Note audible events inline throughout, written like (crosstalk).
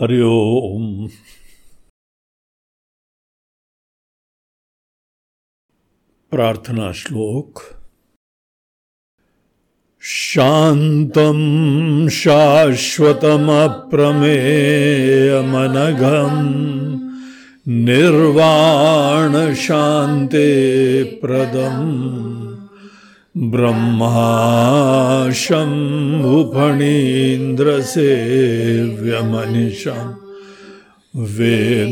हरिओम प्रार्थना श्लोक। शान्तं शाश्वतमप्रमेयमनघम्। निर्वाणशान्ते प्रदम् ब्रह्माशम्भुफणीन्द्रसेव्यमनिशम् वेदान्तवेद्यं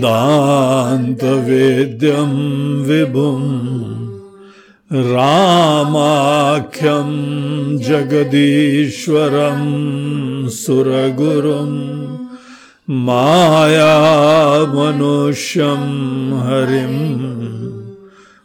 विभुम् रामाख्यं जगदीश्वरं सुरगुरुं मायामनुष्यं हरिम्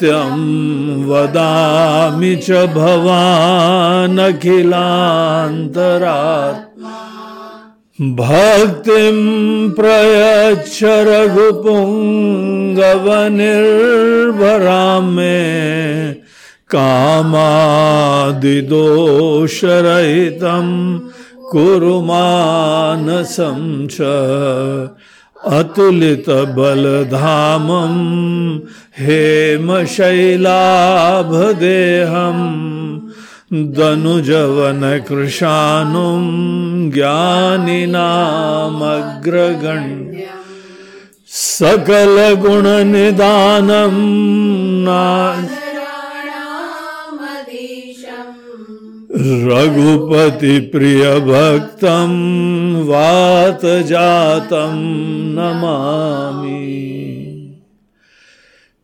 सत्यं वदामि च भवानखिलान्तरात् भक्तिं प्रयच्छ रघुपुङ्गवनिर्भरां मे कामादिदोषरहितं कुरु मानसं च अतुलितबलधामं हेमशैलाभदेहम् दनुजवनकृशानुं ज्ञानिनामग्रगण्य सकलगुणनिदानं ना रघुपति प्रिय भक्तम वात जातम नमामि।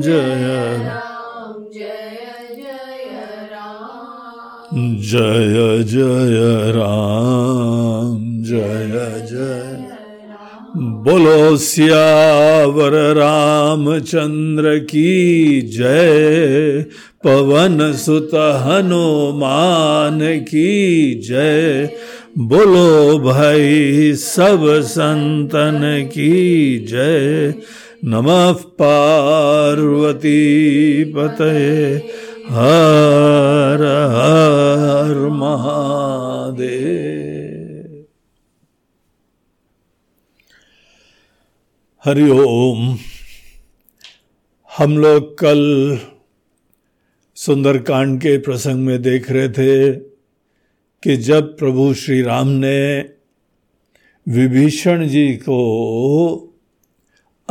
जय जय जय राम जय जय बोलो सियावर रामचंद्र की जय पवन सुत हनुमान की जय बोलो भाई सब संतन की जय नमः पार्वती पतये। हर हर महादेव। हरिओम हम लोग कल सुंदरकांड के प्रसंग में देख रहे थे कि जब प्रभु श्री राम ने विभीषण जी को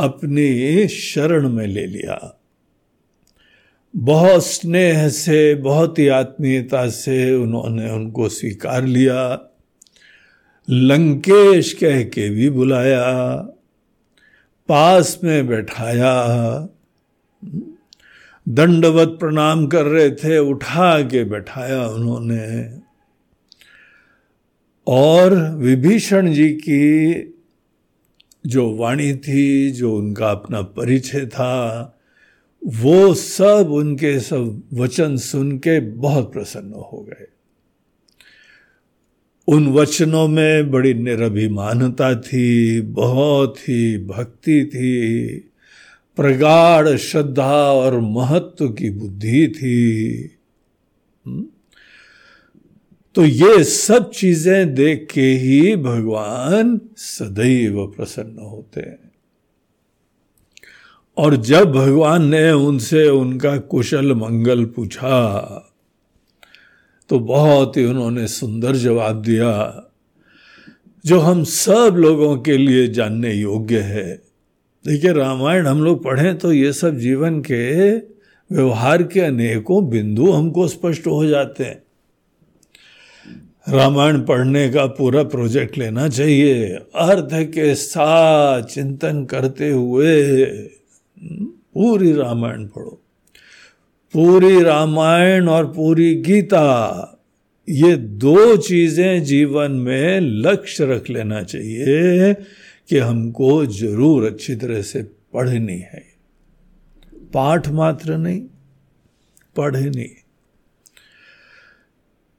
अपनी शरण में ले लिया। बहुत स्नेह से, बहुत ही आत्मीयता से उन्होंने उनको स्वीकार लिया। लंकेश कह के भी बुलाया। पास में बैठाया। दंडवत प्रणाम कर रहे थे, उठा के बैठाया उन्होंने। और विभीषण जी की जो वाणी थी, जो उनका अपना परिचय था, वो सब उनके सब वचन सुन के बहुत प्रसन्न हो गए उन वचनों में बड़ी निरभिमानता थी, बहुत ही भक्ति थी, प्रगाढ़ श्रद्धा और महत्व की बुद्धि थी हम्म? तो ये सब चीज़ें देख के ही भगवान सदैव प्रसन्न होते हैं। और जब भगवान ने उनसे उनका कुशल मंगल पूछा तो बहुत ही उन्होंने सुंदर जवाब दिया, जो हम सब लोगों के लिए जानने योग्य है। देखिए, रामायण हम लोग पढ़ें तो ये सब जीवन के व्यवहार के अनेकों बिंदु हमको स्पष्ट हो जाते हैं। रामायण पढ़ने का पूरा प्रोजेक्ट लेना चाहिए। अर्थ के साथ चिंतन करते हुए पूरी रामायण पढ़ो। पूरी रामायण और पूरी गीता, ये दो चीज़ें जीवन में लक्ष्य रख लेना चाहिए कि हमको ज़रूर अच्छी तरह से पढ़नी है। पाठ मात्र नहीं, पढ़नी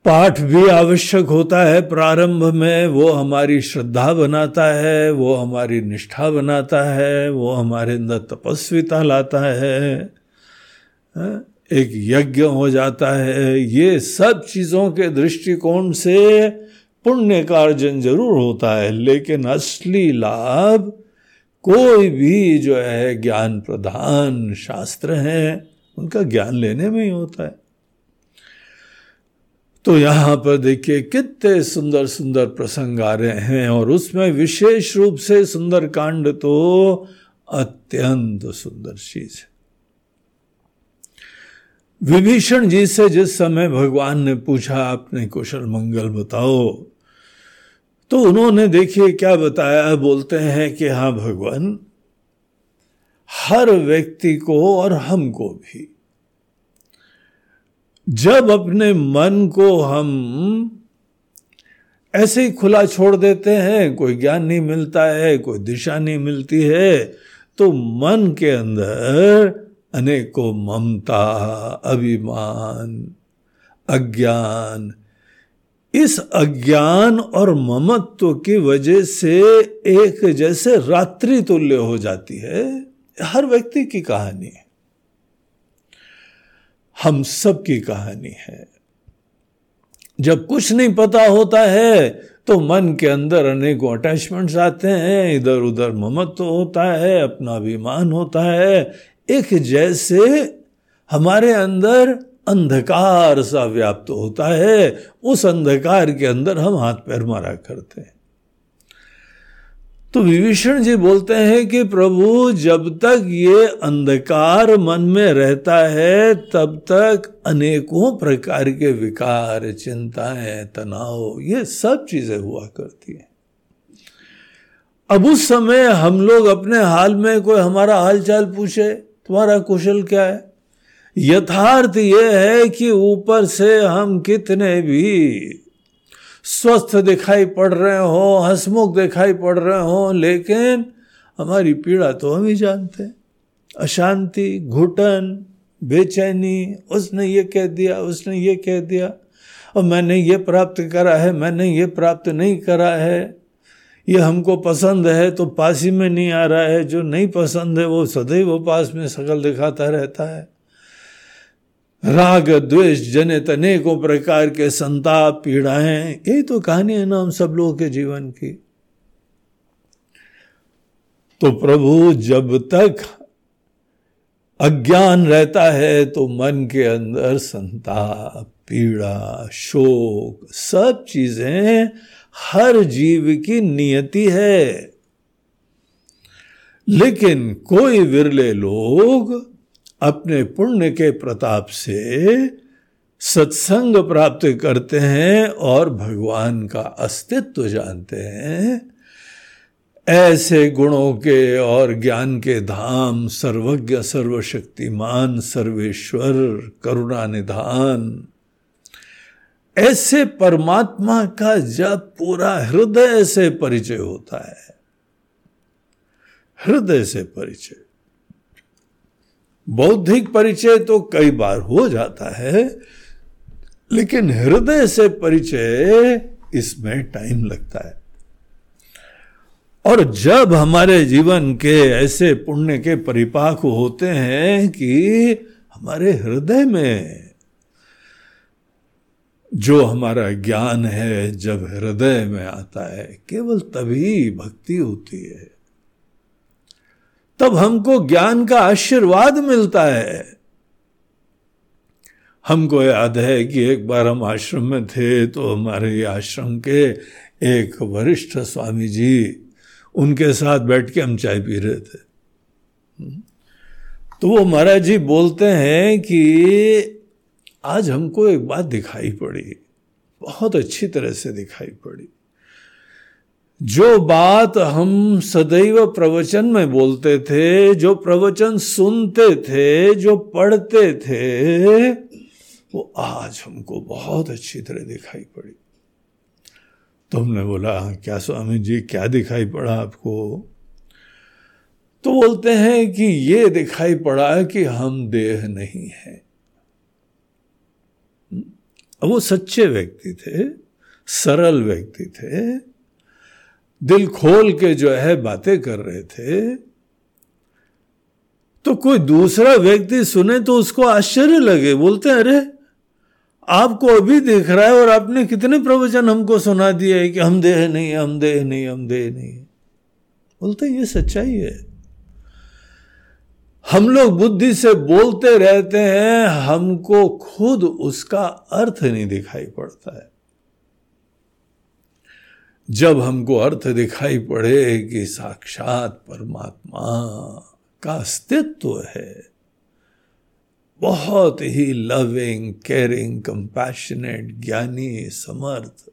पाठ भी आवश्यक होता है। प्रारंभ में वो हमारी श्रद्धा बनाता है वो हमारी निष्ठा बनाता है वो हमारे अंदर तपस्विता लाता है हाँ, एक यज्ञ हो जाता है। ये सब चीज़ों के दृष्टिकोण से पुण्य का अर्जन ज़रूर होता है लेकिन असली लाभ कोई भी जो है ज्ञान प्रधान शास्त्र है उनका ज्ञान लेने में ही होता है। तो यहाँ पर देखिए कितने सुंदर सुंदर प्रसंग आ रहे हैं और उसमें विशेष रूप से सुंदर कांड तो अत्यंत सुंदर चीज़ है। विभीषण जी से जिस समय भगवान ने पूछा, आपने कुशल मंगल बताओ? तो उन्होंने देखिए क्या बताया। बोलते हैं कि हाँ भगवान, हर व्यक्ति को और हमको भी। जब अपने मन को हम ऐसे ही खुला छोड़ देते हैं, कोई ज्ञान नहीं मिलता है, कोई दिशा नहीं मिलती है तो मन के अंदर अनेकों ममता, अभिमान, अज्ञान, इस अज्ञान और ममत्व की वजह से एक जैसे रात्रि तुल्य हो जाती है। हर व्यक्ति की कहानी है। हम सब की कहानी है। जब कुछ नहीं पता होता है तो मन के अंदर अनेकों अटैचमेंट्स आते हैं। इधर उधर ममत्व होता है, अपना अभिमान होता है। एक जैसे हमारे अंदर अंधकार सा व्याप्त होता है। उस अंधकार के अंदर हम हाथ पैर मारा करते हैं। तो विभीषण जी बोलते हैं कि प्रभु, जब तक ये अंधकार मन में रहता है, तब तक अनेकों प्रकार के विकार, चिंताएँ, तनाव, ये सब चीज़ें हुआ करती हैं। अब उस समय हम लोग अपने हाल में कोई हमारा हालचाल पूछे, तुम्हारा कुशल क्या है? यथार्थ ये है कि ऊपर से हम कितने भी स्वस्थ दिखाई पड़ रहे हो, हसमुख दिखाई पड़ रहे हो, लेकिन हमारी पीड़ा तो हम ही जानते हैं। अशांति, घुटन, बेचैनी, उसने ये कह दिया, उसने ये कह दिया, और मैंने ये प्राप्त करा है, मैंने ये प्राप्त नहीं करा है, ये हमको पसंद है तो पास ही में नहीं आ रहा है, जो नहीं पसंद है वो सदैव पास में शकल दिखाता रहता है। राग, द्वेष, जनित अनेकों प्रकार के संताप पीड़ाएँ यही तो कहानी है ना हम सब लोगों के जीवन की। तो प्रभु, जब तक अज्ञान रहता है तो मन के अंदर संताप, पीड़ा, शोक, सब चीज़ें हर जीव की नियति है। लेकिन कोई विरले लोग अपने पुण्य के प्रताप से सत्संग प्राप्त करते हैं और भगवान का अस्तित्व जानते हैं। ऐसे गुणों के और ज्ञान के धाम, सर्वज्ञ, सर्वशक्तिमान, सर्वेश्वर करुणा निधान ऐसे परमात्मा का जब पूरा हृदय से परिचय होता है, हृदय से परिचय। बौद्धिक परिचय तो कई बार हो जाता है, लेकिन हृदय से परिचय इसमें टाइम लगता है। और जब हमारे जीवन के ऐसे पुण्य के परिपाक होते हैं कि हमारे हृदय में जो हमारा ज्ञान है जब हृदय में आता है, केवल तभी भक्ति होती है। तब हमको ज्ञान का आशीर्वाद मिलता है। हमको याद है कि एक बार हम आश्रम में थे तो हमारे आश्रम के एक वरिष्ठ स्वामी जी उनके साथ बैठ के हम चाय पी रहे थे। तो वो महाराज जी बोलते हैं कि आज हमको एक बात दिखाई पड़ी, बहुत अच्छी तरह से दिखाई पड़ी। जो बात हम सदैव प्रवचन में बोलते थे, जो प्रवचन सुनते थे, जो पढ़ते थे, वो आज हमको बहुत अच्छी तरह दिखाई पड़ी। तो हमने बोला, क्या स्वामी जी, क्या दिखाई पड़ा आपको? तो बोलते हैं कि ये दिखाई पड़ा कि हम देह नहीं है। वो सच्चे व्यक्ति थे, सरल व्यक्ति थे दिल खोल के जो है बातें कर रहे थे तो कोई दूसरा व्यक्ति सुने तो उसको आश्चर्य लगे, बोलते हैं, अरे, आपको अभी देख रहा है और आपने कितने प्रवचन हमको सुना दिए कि हम देह नहीं हम देह नहीं हम देह नहीं बोलते ये सच्चाई है। हम लोग बुद्धि से बोलते रहते हैं, हमको खुद उसका अर्थ नहीं दिखाई पड़ता है। जब हमको अर्थ दिखाई पड़े कि साक्षात परमात्मा का अस्तित्व है, बहुत ही लविंग केयरिंग कंपैशनेट ज्ञानी, समर्थ,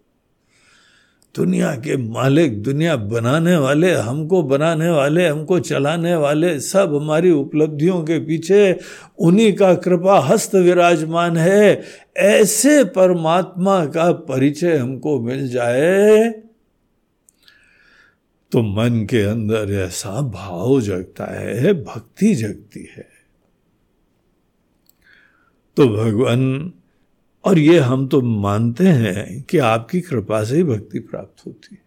दुनिया के मालिक, दुनिया बनाने वाले, हमको बनाने वाले, हमको चलाने वाले, सब हमारी उपलब्धियों के पीछे उन्हीं का कृपा हस्त विराजमान है। ऐसे परमात्मा का परिचय हमको मिल जाए तो मन के अंदर ऐसा भाव जगता है भक्ति जगती है। तो भगवान, और ये हम तो मानते हैं कि आपकी कृपा से ही भक्ति प्राप्त होती है।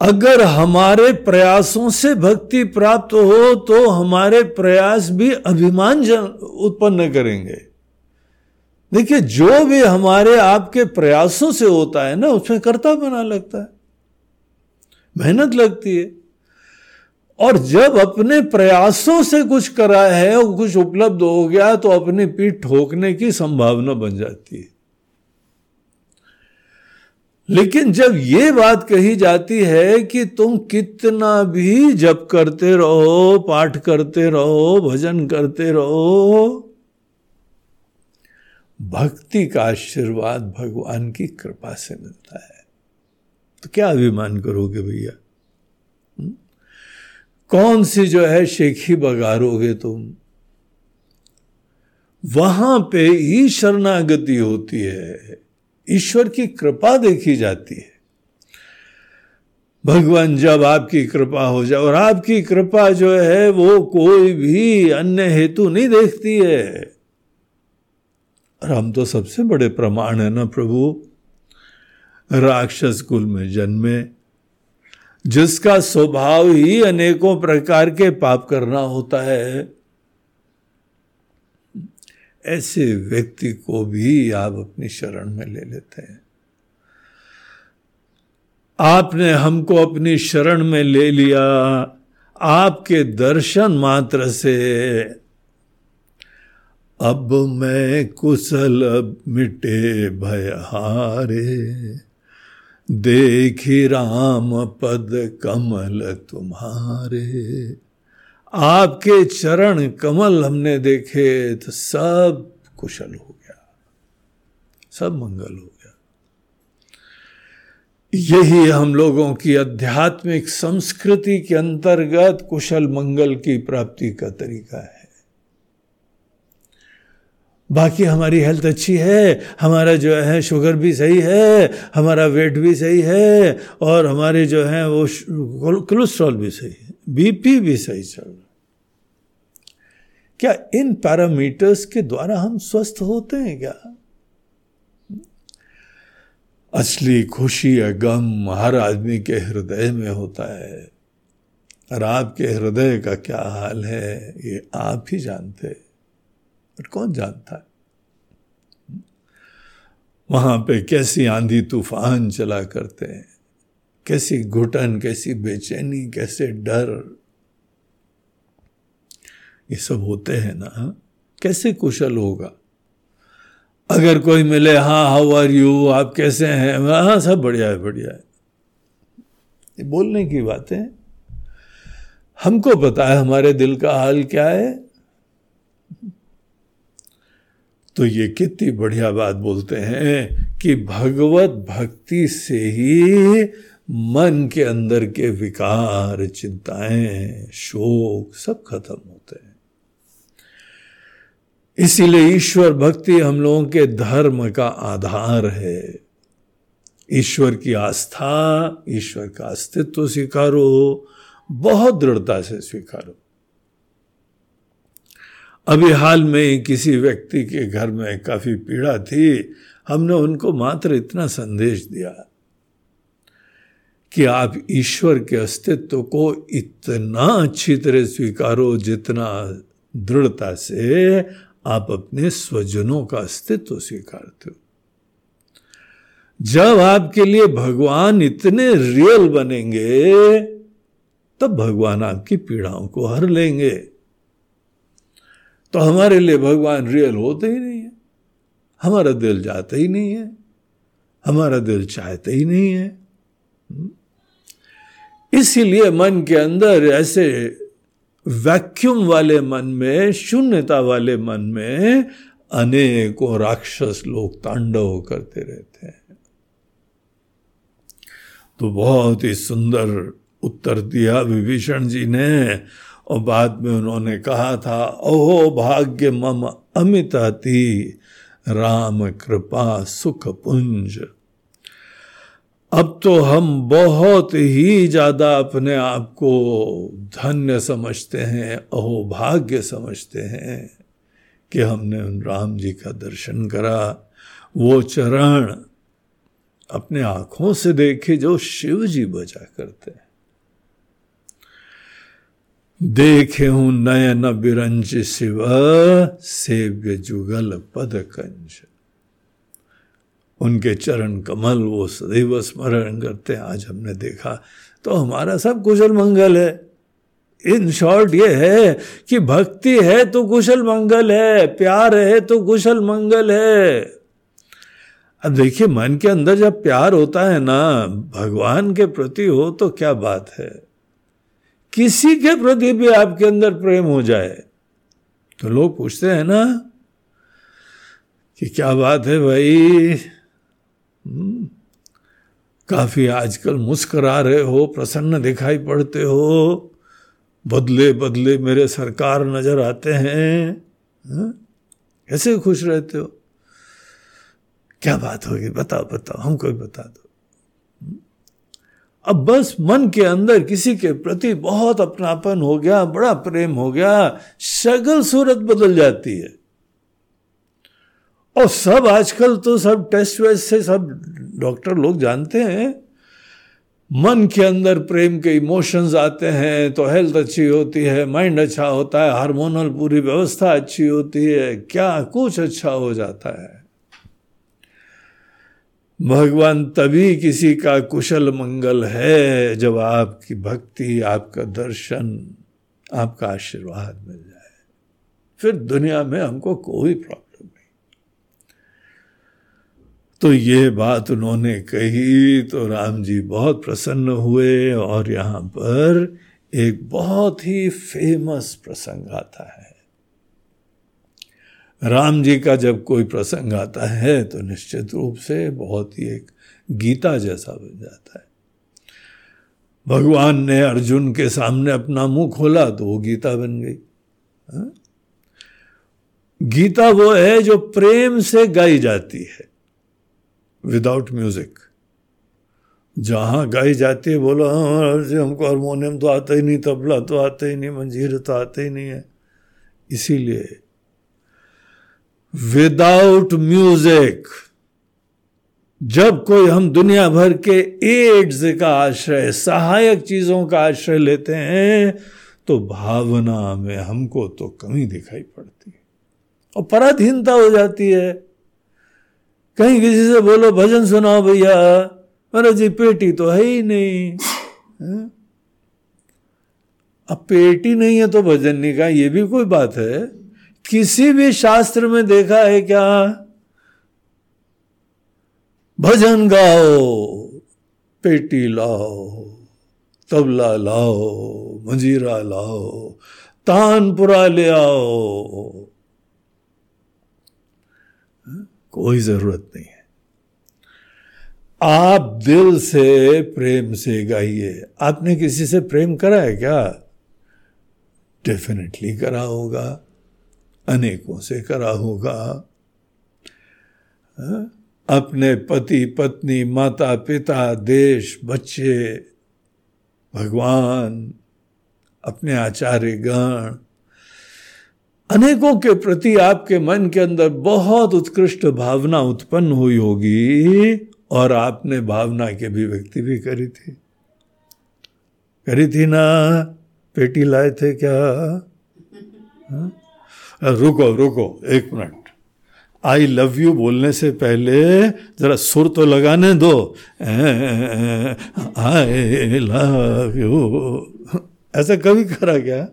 अगर हमारे प्रयासों से भक्ति प्राप्त हो तो हमारे प्रयास भी अभिमान उत्पन्न करेंगे। देखिए, जो भी हमारे आपके प्रयासों से होता है ना, उसमें कर्ता बना लगता है। मेहनत लगती है। और जब अपने प्रयासों से कुछ करा है और कुछ उपलब्ध हो गया तो अपनी पीठ ठोकने की संभावना बन जाती है। लेकिन जब ये बात कही जाती है कि तुम कितना भी जप करते रहो, पाठ करते रहो, भजन करते रहो, भक्ति का आशीर्वाद भगवान की कृपा से मिलता है। तो क्या अभिमान करोगे भैया? कौन सी जो है शेखी बगारोगे तुम? वहाँ पे ही शरणागति होती है, ईश्वर की कृपा देखी जाती है। भगवान, जब आपकी कृपा हो जाए, और आपकी कृपा जो है वो कोई भी अन्य हेतु नहीं देखती है। और हम तो सबसे बड़े प्रमाण है ना प्रभु? राक्षस कुल में जन्मे। जिसका स्वभाव ही अनेकों प्रकार के पाप करना होता है, ऐसे व्यक्ति को भी आप अपनी शरण में ले लेते हैं। आपने हमको अपनी शरण में ले लिया, आपके दर्शन मात्र से। अब मैं कुशल मिटे भयहारे देखी राम पद कमल तुम्हारे। आपके चरण कमल हमने देखे तो सब कुशल हो गया। सब मंगल हो गया। यही हम लोगों की आध्यात्मिक संस्कृति के अंतर्गत कुशल मंगल की प्राप्ति का तरीका है। बाकी हमारी हेल्थ अच्छी है, हमारा जो है शुगर भी सही है, हमारा वेट भी सही है, और हमारे जो है वो कोलेस्ट्रॉल भी सही है बीपी भी सही चल रहा क्या इन पैरामीटर्स के द्वारा हम स्वस्थ होते हैं क्या? असली खुशी या गम हर आदमी के हृदय में होता है। और आपके हृदय का क्या हाल है, ये आप ही जानते हैं। और कौन जानता है? वहाँ पे कैसी आंधी तूफ़ान चला करते हैं, कैसी घुटन, कैसी बेचैनी, कैसे डर। ये सब होते हैं ना कैसे कुशल होगा? अगर कोई मिले हाँ हाउ आर यू आप कैसे हैं? हाँ सब बढ़िया है बढ़िया है। ये बोलने की बात है। हमको पता है, हमारे दिल का हाल क्या है? तो ये कितनी बढ़िया बात बोलते हैं कि भगवत भक्ति से ही मन के अंदर के विकार, चिंताएँ, शोक सब खत्म होते हैं। इसीलिए ईश्वर भक्ति हम लोगों के धर्म का आधार है। ईश्वर की आस्था, ईश्वर का अस्तित्व स्वीकारो, बहुत दृढ़ता से स्वीकारो। अभी हाल में किसी व्यक्ति के घर में काफ़ी पीड़ा थी। हमने उनको मात्र इतना संदेश दिया कि आप ईश्वर के अस्तित्व को इतना अच्छी तरह स्वीकारो जितना दृढ़ता से आप अपने स्वजनों का अस्तित्व स्वीकारते हो। जब आपके लिए भगवान इतने रियल बनेंगे, तब भगवान आपकी पीड़ाओं को हर लेंगे। तो हमारे लिए भगवान रियल होते ही नहीं है। हमारा दिल जाता ही नहीं है। हमारा दिल चाहता ही नहीं है। हम्म? इसीलिए मन के अंदर ऐसे वैक्यूम वाले मन में, शून्यता वाले मन में अनेकों राक्षस लोग तांडव करते रहते हैं। तो बहुत ही सुंदर उत्तर दिया विभीषण जी ने। और बाद में उन्होंने कहा था, ओहो भाग्य मम अमित अति राम कृपा सुख पुंज अब तो हम बहुत ही ज़्यादा अपने आप को धन्य समझते हैं अहो भाग्य समझते हैं कि हमने उन राम जी का दर्शन करा। वो चरण अपने आँखों से देखे जो शिव जी बजा करते हैं। देखे हूँ नयन बिरंज शिव, सेव्य जुगल पद कंज। उनके चरण कमल वो सदैव स्मरण करते हैं। आज हमने देखा तो हमारा सब कुशल मंगल है। इन शॉर्ट ये है कि भक्ति है तो कुशल मंगल है, प्यार है तो कुशल मंगल है। अब देखिए, मन के अंदर जब प्यार होता है ना, भगवान के प्रति हो तो क्या बात है? किसी के प्रति भी आपके अंदर प्रेम हो जाए तो लोग पूछते हैं ना कि क्या बात है भाई? हम्म, काफ़ी आजकल मुस्करा रहे हो प्रसन्न दिखाई पड़ते हो बदले बदले मेरे सरकार नज़र आते हैं। हाँ? कैसे खुश रहते हो। क्या बात होगी? बताओ बताओ हमको भी बता दो। अब बस मन के अंदर किसी के प्रति बहुत अपनापन हो गया, बड़ा प्रेम हो गया शगल सूरत बदल जाती है। और सब आजकल तो सब टेस्ट वेस्ट से सब डॉक्टर लोग जानते हैं, मन के अंदर प्रेम के इमोशंस आते हैं तो हेल्थ अच्छी होती है, माइंड अच्छा होता है, हार्मोनल पूरी व्यवस्था अच्छी होती है, क्या कुछ अच्छा हो जाता है। भगवान तभी किसी का कुशल मंगल है जब आपकी भक्ति, आपका दर्शन, आपका आशीर्वाद मिल जाए। फिर दुनिया में हमको कोई प्रॉब्लम नहीं। तो ये बात उन्होंने कही तो राम जी बहुत प्रसन्न हुए और यहाँ पर एक बहुत ही फ़ेमस प्रसंग आता है। राम जी का जब कोई प्रसंग आता है तो निश्चित रूप से बहुत ही एक गीता जैसा बन जाता है। भगवान ने अर्जुन के सामने अपना मुँह खोला तो वो गीता बन गई। हा? गीता वो है जो प्रेम से गाई जाती है विदाउट म्यूज़िक जहाँ गाई जाती है, बोलो हाँ हमको हारमोनियम तो आता ही नहीं, तबला तो आता ही नहीं, मंजीर तो आता ही नहीं है। इसीलिए विदाउट म्यूज़िक जब कोई हम दुनिया भर के एड्स का आश्रय, सहायक चीज़ों का आश्रय लेते हैं तो भावना में हमको तो कमी दिखाई पड़ती है। और पराधीनता हो जाती है। कहीं किसी से बोलो, भजन सुनाओ भैया अरे जी, पेटी तो है ही नहीं। है? अब पेटी नहीं है तो भजन नहीं का ये भी कोई बात है? किसी भी शास्त्र में देखा है क्या? भजन गाओ, पेटी लाओ, तबला लाओ, मंजीरा लाओ, तानपुरा ले आओ। कोई ज़रूरत नहीं है। आप दिल से प्रेम से गाइए। आपने किसी से प्रेम करा है क्या? डेफिनेटली करा होगा। अनेकों से करा होगा हाँ? अपने पति, पत्नी, माता, पिता, देश, बच्चे, भगवान, अपने आचार्य गण, अनेकों के प्रति आपके मन के अंदर बहुत उत्कृष्ट भावना उत्पन्न हुई होगी और आपने भावना की अभिव्यक्ति भी करी थी करी थी ना पेटी लाए थे क्या हा? रुको रुको, एक मिनट। आई लव यू बोलने से पहले जरा सुर तो लगाने दो। आई लव यू ऐसा कभी करा क्या?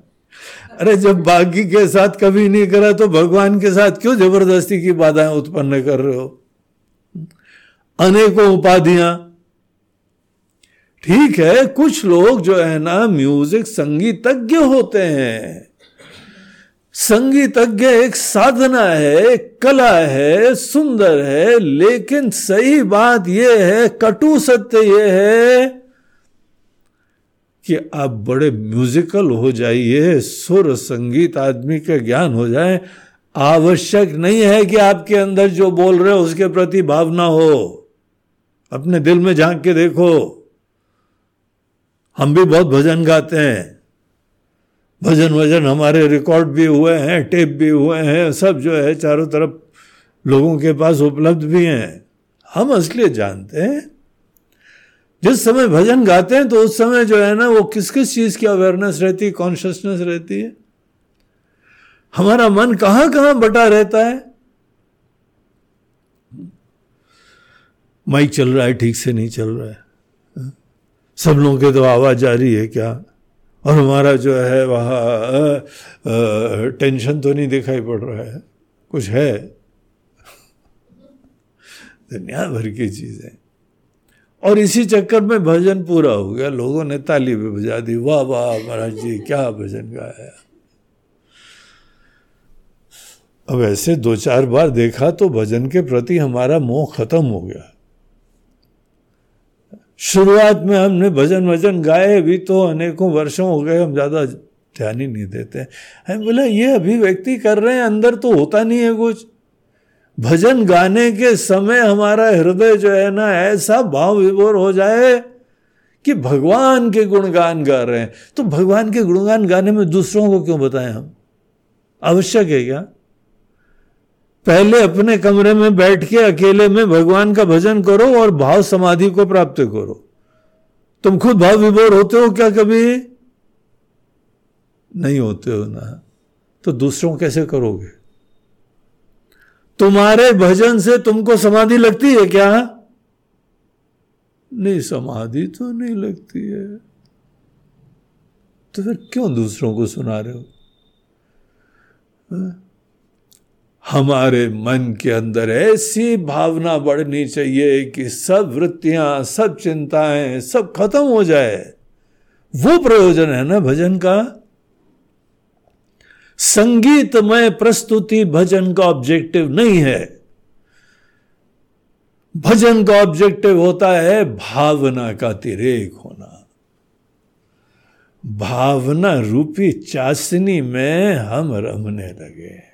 अरे जब बाकी के साथ कभी नहीं करा तो भगवान के साथ क्यों ज़बरदस्ती की बाधाएँ उत्पन्न कर रहे हो? अनेकों उपाधियाँ। ठीक है, कुछ लोग जो है ना म्यूज़िक संगीतज्ञ होते हैं। संगीतज्ञ एक साधना है एक कला है, सुंदर है, लेकिन सही बात यह है, कटु सत्य यह है कि आप बड़े म्यूजिकल हो जाइए, सुर संगीत आदमी का ज्ञान हो जाए। आवश्यक नहीं है कि आपके अंदर जो बोल रहे हो, उसके प्रति भावना हो। अपने दिल में झाँक के देखो। हम भी बहुत भजन गाते हैं। भजन वज़न हमारे रिकॉर्ड भी हुए हैं, टेप भी हुए हैं, सब जो है चारों तरफ़ लोगों के पास उपलब्ध भी हैं। हम असलियत जानते हैं। जिस समय भजन गाते हैं तो उस समय जो है ना वो किस किस चीज़ की अवेयरनेस रहती है कॉन्शियसनेस रहती है? हमारा मन कहाँ कहाँ बटा रहता है? माइक चल रहा है, ठीक से नहीं चल रहा है। सब लोगों के तो आवाज़ जारी है, क्या? और हमारा जो है वहाँ टेंशन तो नहीं दिखाई पड़ रहा है। कुछ है? दुनिया भर की चीज़ें। और इसी चक्कर में भजन पूरा हो गया। लोगों ने ताली भी बजा दी। वाह वाह, महाराज जी, क्या भजन गाया। अब ऐसे दो चार बार देखा तो भजन के प्रति हमारा मोह खत्म हो गया। शुरुआत में हमने भजन वज़न गाए भी तो अनेकों वर्षों हो गए, हम ज़्यादा ध्यान ही नहीं देते हम बोले, ये अभिव्यक्ति कर रहे हैं, अंदर तो होता नहीं है कुछ। भजन गाने के समय हमारा हृदय जो है ना, ऐसा भाव विभोर हो जाए कि भगवान के गुणगान गा रहे हैं। तो भगवान के गुणगान गाने में दूसरों को क्यों बताएँ हम? आवश्यक है क्या? पहले अपने कमरे में बैठ के अकेले में भगवान का भजन करो और भाव समाधि को प्राप्त करो। तुम खुद भाव विभोर होते हो क्या कभी? नहीं होते हो ना। तो दूसरों कैसे करोगे? तुम्हारे भजन से तुमको समाधि लगती है क्या? नहीं, समाधि तो नहीं लगती है। तो फिर क्यों दूसरों को सुना रहे हो? हाँ? हमारे मन के अंदर ऐसी भावना बढ़नी चाहिए कि सब वृत्तियाँ, सब चिंताएँ, सब खत्म हो जाए। वो प्रयोजन है ना भजन का? संगीतमय प्रस्तुति भजन का ऑब्जेक्टिव नहीं है। भजन का ऑब्जेक्टिव होता है भावना का तिरेक होना। भावना रूपी चाशनी में हम रमने लगे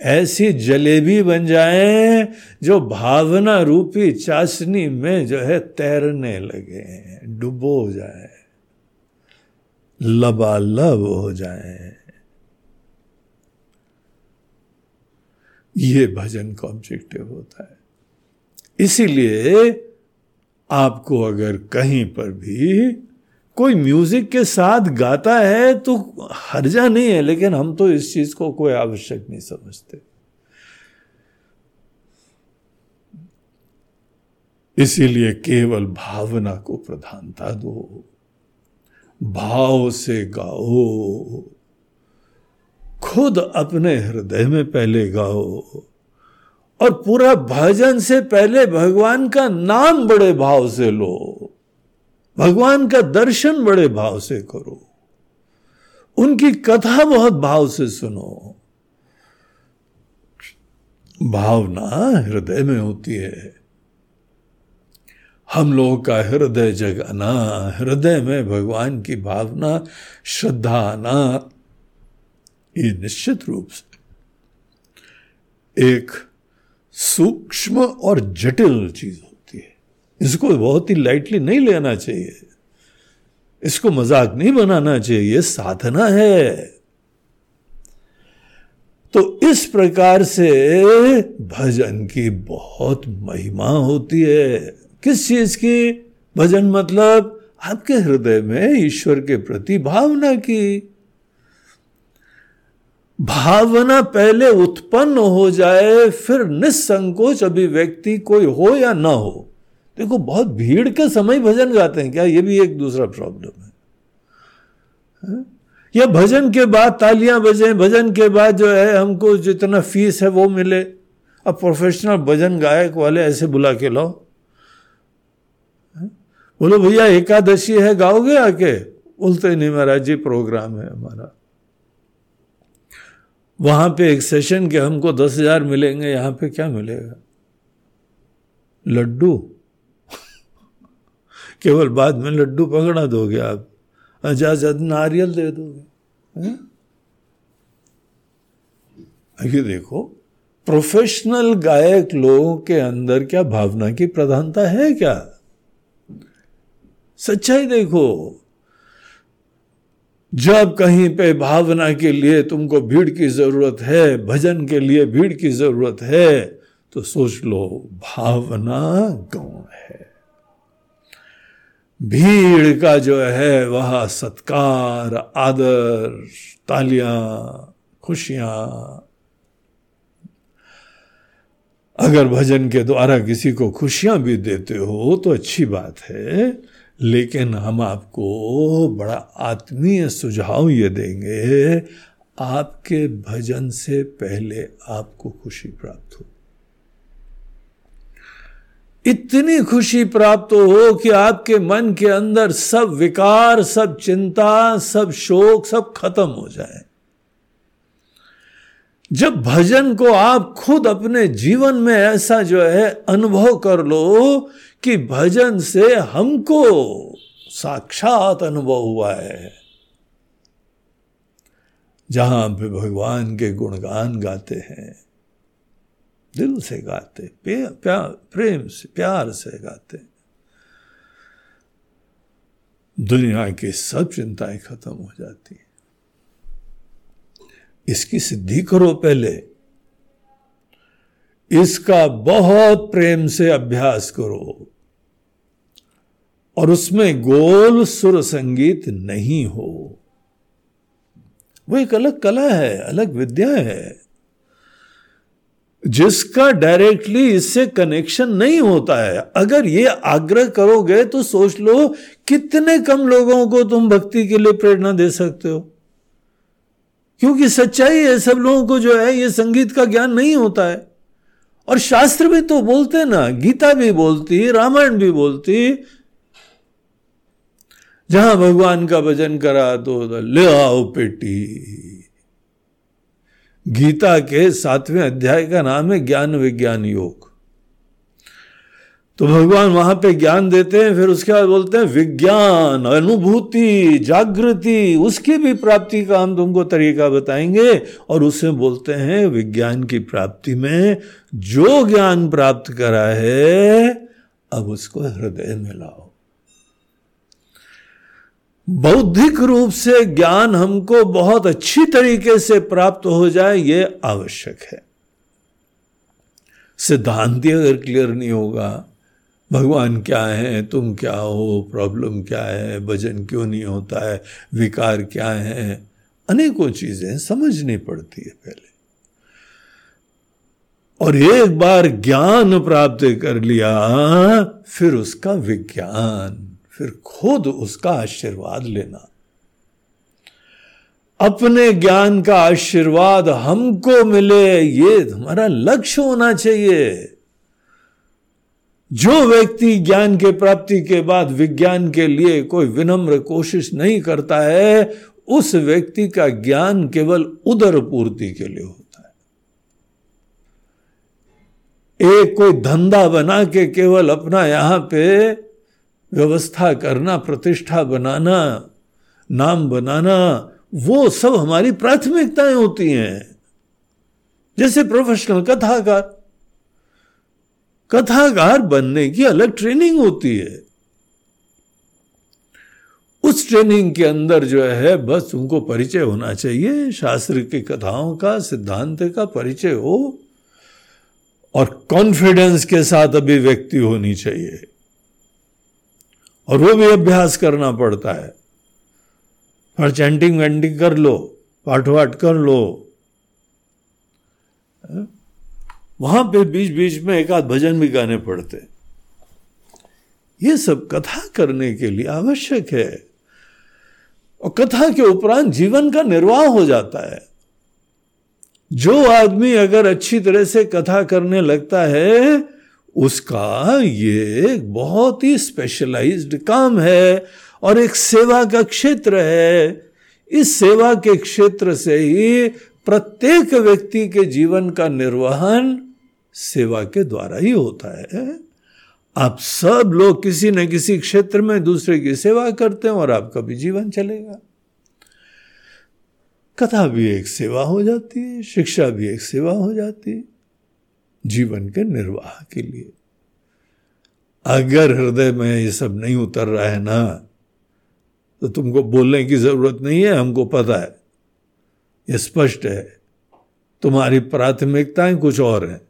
ऐसी जलेबी बन जाए जो भावना रूपी चाशनी में जो है तैरने लगे डुबो जाए, लबालब हो जाए। ये भजन का ऑब्जेक्टिव होता है। इसीलिए आपको अगर कहीं पर भी कोई म्यूज़िक के साथ गाता है तो हर्जा नहीं है, लेकिन हम तो इस चीज़ को कोई आवश्यक नहीं समझते। इसीलिए केवल भावना को प्रधानता दो, भाव से गाओ, खुद अपने हृदय में पहले गाओ, और पूरा भजन से पहले भगवान का नाम बड़े भाव से लो। भगवान का दर्शन बड़े भाव से करो। उनकी कथा बहुत भाव से सुनो। भावना हृदय में होती है। हम लोगों का हृदय जगाना, हृदय में भगवान की भावना, श्रद्धा आना, ये निश्चित रूप से एक सूक्ष्म और जटिल चीज़ है। इसको बहुत ही लाइटली नहीं लेना चाहिए। इसको मज़ाक नहीं बनाना चाहिए, ये साधना है। तो इस प्रकार से भजन की बहुत महिमा होती है। किस चीज़ की? भजन मतलब आपके हृदय में ईश्वर के प्रति भावना की। भावना पहले उत्पन्न हो जाए, फिर निसंकोच अभिव्यक्ति कोई हो या ना हो। देखो, बहुत भीड़ के समय भजन गाते हैं क्या? ये भी एक दूसरा प्रॉब्लम है। या भजन के बाद तालियाँ बजे, भजन के बाद जो है हमको जितना फ़ीस है वो मिले। अब प्रोफेशनल भजन गायक वाले ऐसे बुला के लाओ। बोलो, भैया, एकादशी है, गाओगे आके? बोलते, नहीं महाराज जी प्रोग्राम है हमारा। वहाँ पे एक सेशन के हमको दस हज़ार मिलेंगे, यहाँ पे क्या मिलेगा? लड्डू। केवल बाद में लड्डू पकड़ा दोगे आप। अजाजत नारियल दे दोगे। आगे देखो प्रोफेशनल गायक लोगों के अंदर क्या भावना की प्रधानता है क्या? सच्चाई देखो, जब कहीं पे भावना के लिए तुमको भीड़ की ज़रूरत है, भजन के लिए भीड़ की ज़रूरत है तो सोच लो, भावना गौण है। भीड़ का जो है वह सत्कार, आदर, तालियाँ, खुशियाँ। अगर भजन के द्वारा किसी को खुशियाँ भी देते हो तो अच्छी बात है, लेकिन हम आपको बड़ा आत्मीय सुझाव ये देंगे, आपके भजन से पहले आपको खुशी प्राप्त हो। इतनी खुशी प्राप्त हो कि आपके मन के अंदर सब विकार, सब चिंता, सब शोक, सब खत्म हो जाए। जब भजन को आप खुद अपने जीवन में ऐसा जो है अनुभव कर लो कि भजन से हमको साक्षात अनुभव हुआ है। जहाँ पे भगवान के गुणगान गाते हैं दिल से गाते प्रेम से, प्यार से गाते। दुनिया की सब चिंताएँ खत्म हो जाती है। इसकी सिद्धि करो पहले। इसका बहुत प्रेम से अभ्यास करो। और उसमें गोल सुर संगीत नहीं हो। वो एक अलग कला है, अलग विद्या है। जिसका डायरेक्टली इससे कनेक्शन नहीं होता है। अगर ये आग्रह करोगे तो सोच लो, कितने कम लोगों को तुम भक्ति के लिए प्रेरणा दे सकते हो। क्योंकि सच्चाई है, सब लोगों को जो है, ये संगीत का ज्ञान नहीं होता है। और शास्त्र भी तो बोलते ना, गीता भी बोलती, रामायण भी बोलती, जहाँ भगवान का भजन करा तो ले आओ पेटी। गीता के सातवें अध्याय का नाम है ज्ञान विज्ञान योग। तो भगवान वहाँ पे ज्ञान देते हैं, फिर उसके बाद बोलते हैं, विज्ञान, अनुभूति, जागृति, उसकी भी प्राप्ति का हम तुमको तरीका बताएँगे। और उसे बोलते हैं, विज्ञान की प्राप्ति में जो ज्ञान प्राप्त करा है, अब उसको हृदय में लाओ। बौद्धिक रूप से ज्ञान हमको बहुत अच्छी तरीके से प्राप्त हो जाए, ये आवश्यक है। सिद्धांति अगर क्लियर नहीं होगा, भगवान क्या है, तुम क्या हो, प्रॉब्लम क्या है भजन क्यों नहीं होता है, विकार क्या है, अनेकों चीज़ें समझनी पड़ती है पहले। और एक बार ज्ञान प्राप्त कर लिया, फिर उसका विज्ञान। फिर खुद उसका आशीर्वाद लेना। अपने ज्ञान का आशीर्वाद हमको मिले, ये हमारा लक्ष्य होना चाहिए। जो व्यक्ति ज्ञान के प्राप्ति के बाद विज्ञान के लिए कोई विनम्र कोशिश नहीं करता है, उस व्यक्ति का ज्ञान केवल उदर पूर्ति के लिए होता है। एक कोई धंधा बना के केवल अपना यहाँ पे व्यवस्था करना, प्रतिष्ठा बनाना, नाम बनाना, वो सब हमारी प्राथमिकताएँ होती हैं। जैसे प्रोफेशनल कथाकार। कथाकार बनने की अलग ट्रेनिंग होती है। उस ट्रेनिंग के अंदर जो है, बस उनको परिचय होना चाहिए, शास्त्र की कथाओं का, सिद्धांत का परिचय हो, और कॉन्फिडेंस के साथ अभिव्यक्ति होनी चाहिए। और वो भी अभ्यास करना पड़ता है। और चैंटिंग वेंटिंग कर लो, पाठ वाठ कर लो। वहाँ पे बीच बीच में एक आध भजन भी गाने पड़ते ये सब कथा करने के लिए आवश्यक है। और कथा के उपरांत जीवन का निर्वाह हो जाता है। जो आदमी अगर अच्छी तरह से कथा करने लगता है उसका ये बहुत ही स्पेशलाइज्ड काम है और एक सेवा का क्षेत्र है। इस सेवा के क्षेत्र से ही प्रत्येक व्यक्ति के जीवन का निर्वहन सेवा के द्वारा ही होता है। आप सब लोग किसी न किसी क्षेत्र में दूसरे की सेवा करते हैं और आपका भी जीवन चलेगा। कथा भी एक सेवा हो जाती है, शिक्षा भी एक सेवा हो जाती है। जीवन के निर्वाह के लिए। अगर हृदय में ये सब नहीं उतर रहा है ना तो तुमको बोलने की ज़रूरत नहीं है, हमको पता है। ये स्पष्ट है। तुम्हारी प्राथमिकताएँ कुछ और हैं।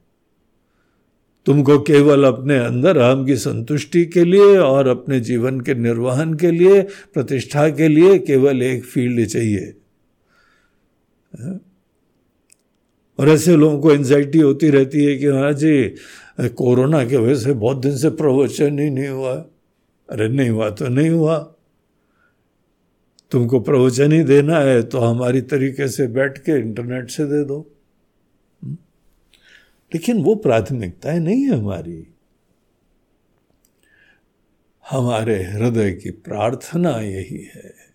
तुमको केवल अपने अंदर हम की संतुष्टि के लिए और अपने जीवन के निर्वहन के लिए, प्रतिष्ठा के लिए केवल एक फ़ील्ड चाहिए। और ऐसे लोगों को एंजाइटी होती रहती है कि हाँ जी, कोरोना की वजह से बहुत दिन से प्रवचन ही नहीं हुआ। अरे, नहीं हुआ तो नहीं हुआ। तुमको प्रवचन ही देना है तो हमारी तरीके से बैठ के इंटरनेट से दे दो। हम्म? लेकिन वो प्राथमिकताएँ नहीं है हमारी। हमारे हृदय की प्रार्थना यही है।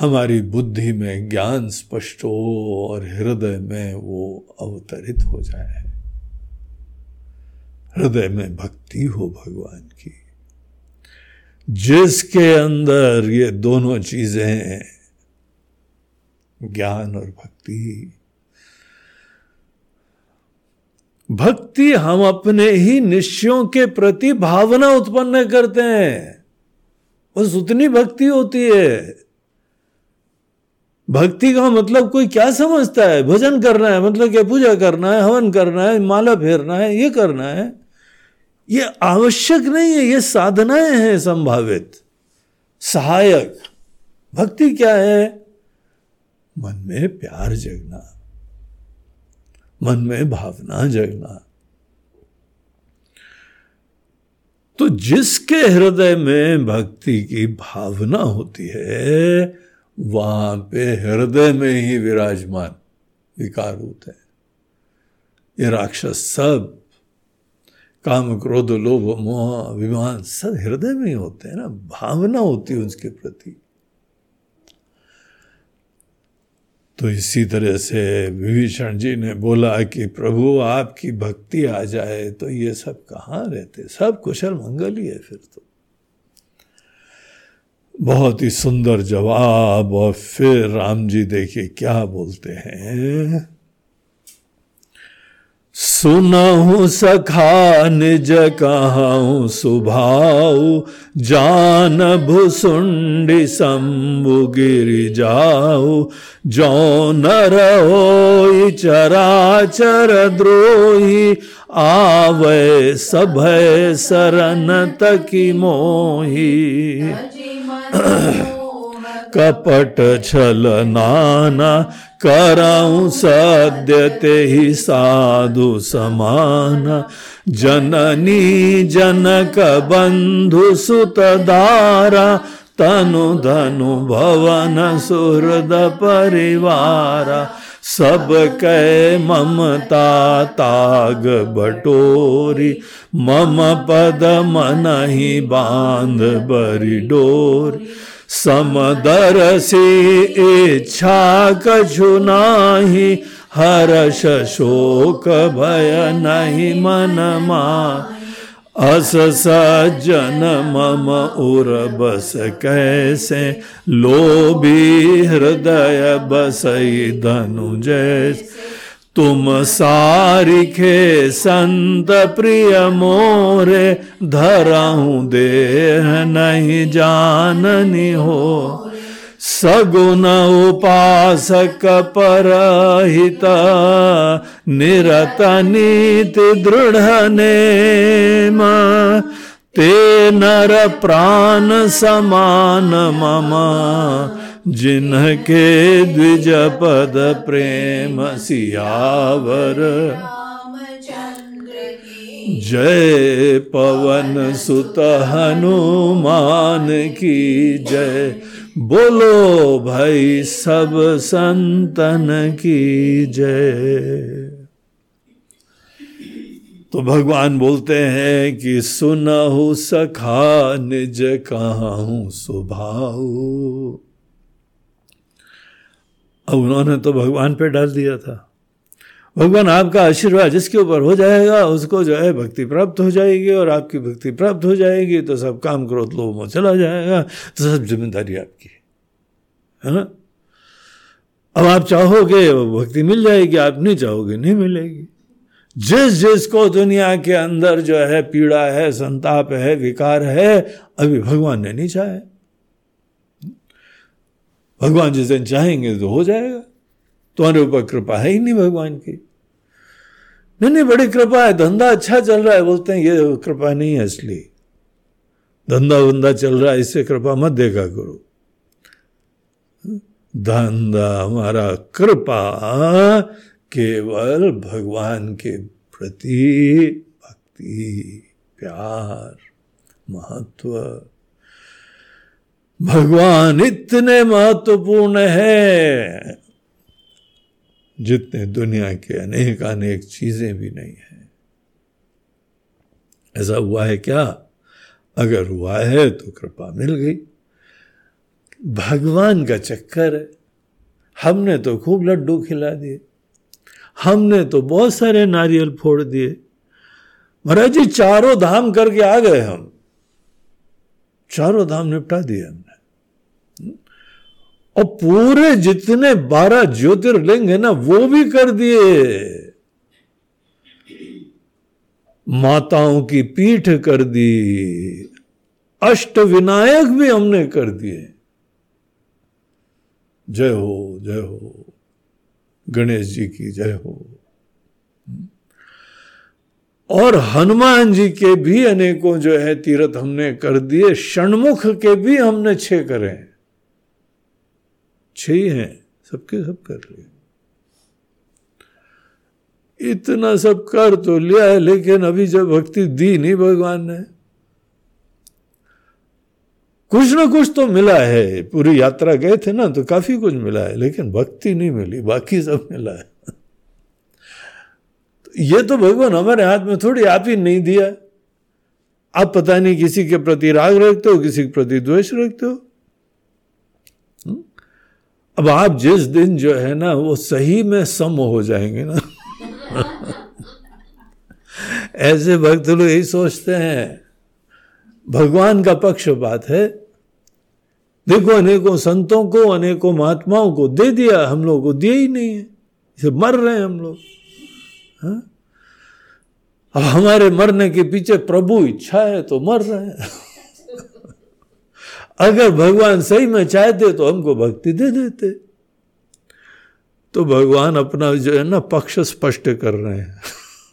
हमारी बुद्धि में ज्ञान स्पष्ट हो और हृदय में वो अवतरित हो जाए। हृदय में भक्ति हो भगवान की। जिसके अंदर ये दोनों चीज़ें ज्ञान और भक्ति। भक्ति हम अपने ही निश्चयों के प्रति भावना उत्पन्न करते हैं। बस उतनी भक्ति होती है। भक्ति का मतलब कोई क्या समझता है? भजन करना है मतलब क्या पूजा करना है, हवन करना है, माला फेरना है, ये करना है। ये आवश्यक नहीं है, ये साधनाएँ हैं संभावित। सहायक। भक्ति क्या है? मन में प्यार जगना। मन में भावना जगना। तो जिसके हृदय में भक्ति की भावना होती है वहाँ पे हृदय में ही विराजमान विकार होते हैं। ये राक्षस सब, काम क्रोध, लोभ, मोह, अभिमान, सब हृदय में ही होते हैं ना। भावना होती है उसके प्रति। तो इसी तरह से विभीषण जी ने बोला कि प्रभु, आपकी भक्ति आ जाए तो ये सब कहाँ रहते? सब कुशल मंगल ही है फिर तो। बहुत ही सुंदर जवाब और फिर राम जी देखिए क्या बोलते हैं। सुनहु सखा, निज कहूँ सुभाऊ जान भुसुंडी शंभु गिर जाऊ जो नर हो चराचर द्रोही, आवे सभ शरण तकी मोही। कपट छल नाना, कराऊं सद्य ते ही साधु समान। जननी जनक बंधु सुत दारा, तनु धनु भवन सुहृद परिवारा। सब कै ममता ताग बटोरी, मम पद मन ही बाँध बरी डोरी। समदरसी इच्छा कछु नाही हर्ष शोक भय नहीं मन मा। अस सज्जन मम उर बस कैसे? लोभी हृदय बसई धनु जैस। तुम सारिखे संत प्रिय मोरे, धराऊं देह नहीं जाननी हो। सगुन उपासक परहित निरत नीति दृढ़ नेम। ते नर प्राण समान मम, जिनके द्विज पद प्रेम सियावर। जय पवन सुत हनुमान की जय। बोलो भाई सब संतन की जय। तो भगवान बोलते हैं कि सुनहु सखा निज कहूँ सुभाऊ। अब उन्होंने तो भगवान पे डाल दिया था। भगवान आपका आशीर्वाद जिसके ऊपर हो जाएगा, उसको जो है भक्ति प्राप्त हो जाएगी और आपकी भक्ति प्राप्त हो जाएगी तो सब काम क्रोध लोभ में चला जाएगा तो सब ज़िम्मेदारी आपकी है। ना? अब आप चाहोगे भक्ति मिल जाएगी, आप नहीं चाहोगे, नहीं मिलेगी। जिस जिसको दुनिया के अंदर जो है पीड़ा है, संताप है, विकार है, अभी भगवान ने नहीं चाहे। भगवान जिस दिन चाहेंगे तो हो जाएगा। तुम्हारे ऊपर कृपा है ही नहीं भगवान की। नहीं नहीं बड़ी कृपा है, धंधा अच्छा चल रहा है, बोलते हैं, ये कृपा नहीं है असली। धंधा वंदा चल रहा है, इससे कृपा मत देखा करो। धंधा हमारा कृपा केवल भगवान के प्रति भक्ति, प्यार, महत्व। भगवान इतने महत्वपूर्ण है। जितने दुनिया के अनेक अनेक चीज़ें भी नहीं है। ऐसा हुआ है क्या? अगर हुआ है तो कृपा मिल गई। भगवान का चक्कर है। हमने तो खूब लड्डू खिला दिए। हमने तो बहुत सारे नारियल फोड़ दिए। महाराज जी, चारों धाम करके आ गए हम। चारों धाम निपटा दिए हमने। और पूरे जितने बारह ज्योतिर्लिंग है ना, वो भी कर दिए। माताओं की पीठ कर दी अष्ट विनायक भी हमने कर दिए। जय हो जय हो, गणेश जी की जय हो। और हनुमान जी के भी अनेकों जो है तीर्थ हमने कर दिए, षणमुख के भी हमने छे करे छह हैं सबके सब कर लिए। इतना सब कर तो लिया है, लेकिन अभी जब भक्ति दी नहीं भगवान ने, कुछ ना कुछ तो मिला है। पूरी यात्रा गए थे ना तो काफ़ी कुछ मिला है, लेकिन भक्ति नहीं मिली, बाकी सब मिला है। ये तो भगवान हमारे हाथ में थोड़ी आप ही नहीं दिया। आप पता नहीं किसी के प्रति राग रखते हो, किसी के प्रति द्वेष रखते हो। अब आप जिस दिन जो है ना, वो सही में सम हो जाएँगे ना। (laughs) ऐसे भक्त लोग यही सोचते हैं। भगवान का पक्ष बात है। देखो अनेकों संतों को, अनेकों महात्माओं को दे दिया, हम लोग को दिया ही नहीं है। इसे मर रहे हैं हम लोग। हाँ? अब हमारे मरने के पीछे प्रभु इच्छा है तो मर रहे हैं। अगर भगवान सही में चाहते तो हमको भक्ति दे देते। तो भगवान अपना जो है ना, पक्ष स्पष्ट कर रहे हैं।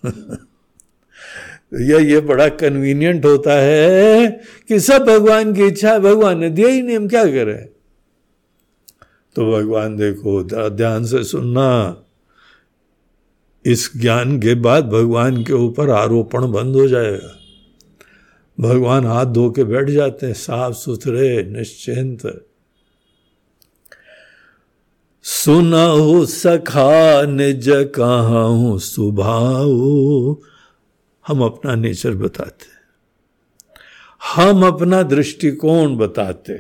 (laughs) यह ये बड़ा कन्वीनियंट होता है कि सब भगवान की इच्छा, भगवान ने दिया ही नहीं, हम क्या करें? तो भगवान देखो, ध्यान से सुनना। इस ज्ञान के बाद भगवान के ऊपर आरोपण बंद हो जाएगा। भगवान हाथ धो के बैठ जाते हैं, साफ़ सुथरे, निश्चिंत। सुनहु सखा, निज कहूँ सुभाऊ हम अपना नेचर बताते हम अपना दृष्टिकोण बताते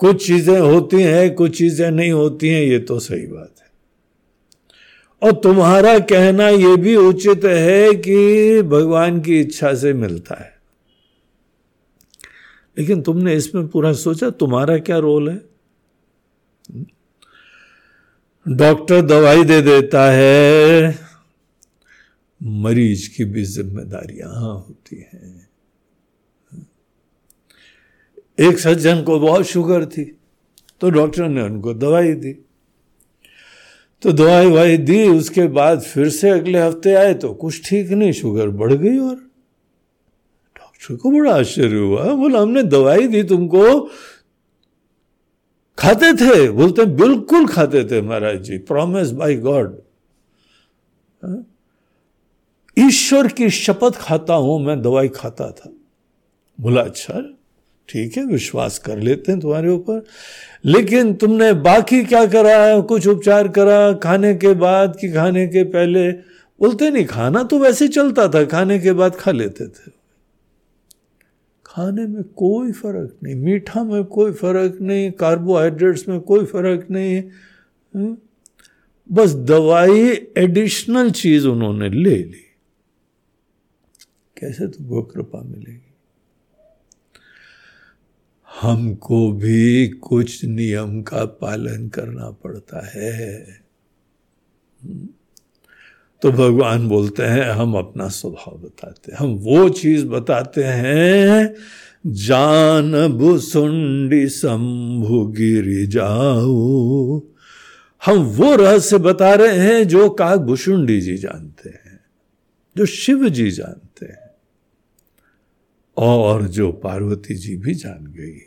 कुछ चीज़ें होती हैं, कुछ चीज़ें नहीं होती हैं, ये तो सही बात और तुम्हारा कहना यह भी उचित है कि भगवान की इच्छा से मिलता है। लेकिन तुमने इसमें पूरा सोचा, तुम्हारा क्या रोल है? डॉक्टर दवाई दे देता है, मरीज़ की भी जिम्मेदारियाँ होती हैं। एक सज्जन को बहुत शुगर थी तो डॉक्टर ने उनको दवाई दी। तो दवाई वाई दी, उसके बाद फिर से अगले हफ़्ते आए तो कुछ ठीक नहीं, शुगर बढ़ गई और डॉक्टर को बड़ा आश्चर्य हुआ। बोला, हमने दवाई दी तुमको। खाते थे? बोलते, बिल्कुल खाते थे महाराज जी। प्रॉमिस बाय गॉड ईश्वर की शपथ खाता हूँ, मैं दवाई खाता था। बोला अच्छा ठीक है, विश्वास कर लेते हैं तुम्हारे ऊपर। लेकिन तुमने बाकी क्या करा? कुछ उपचार करा? खाने के बाद कि खाने के पहले? बोलते नहीं, खाना तो वैसे चलता था, खाने के बाद खा लेते थे। खाने में कोई फ़र्क नहीं, मीठा में कोई फ़र्क नहीं कार्बोहाइड्रेट्स में कोई फ़र्क नहीं है? बस दवाई एडिशनल चीज़ उन्होंने ले ली। कैसे तुमको कृपा मिलेगी? हमको भी कुछ नियम का पालन करना पड़ता है। तो भगवान बोलते हैं, हम अपना स्वभाव बताते हैं। हम वो चीज़ बताते हैं, जान भुसुंडी शंभु गिर जाओ। हम वो रहस्य बता रहे हैं जो काग भुषुंडी जी जानते हैं, जो शिव जी जानते हैं, और जो पार्वती जी भी जान गई।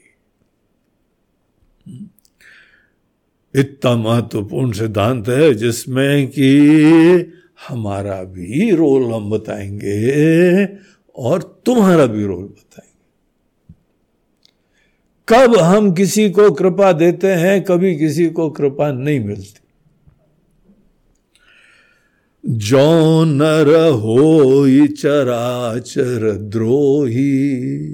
इतना महत्वपूर्ण सिद्धांत है जिसमें कि हमारा भी रोल हम बताएँगे और तुम्हारा भी रोल बताएँगे। कब हम किसी को कृपा देते हैं, कभी किसी को कृपा नहीं मिलती। जो नर हो चराचर द्रोही,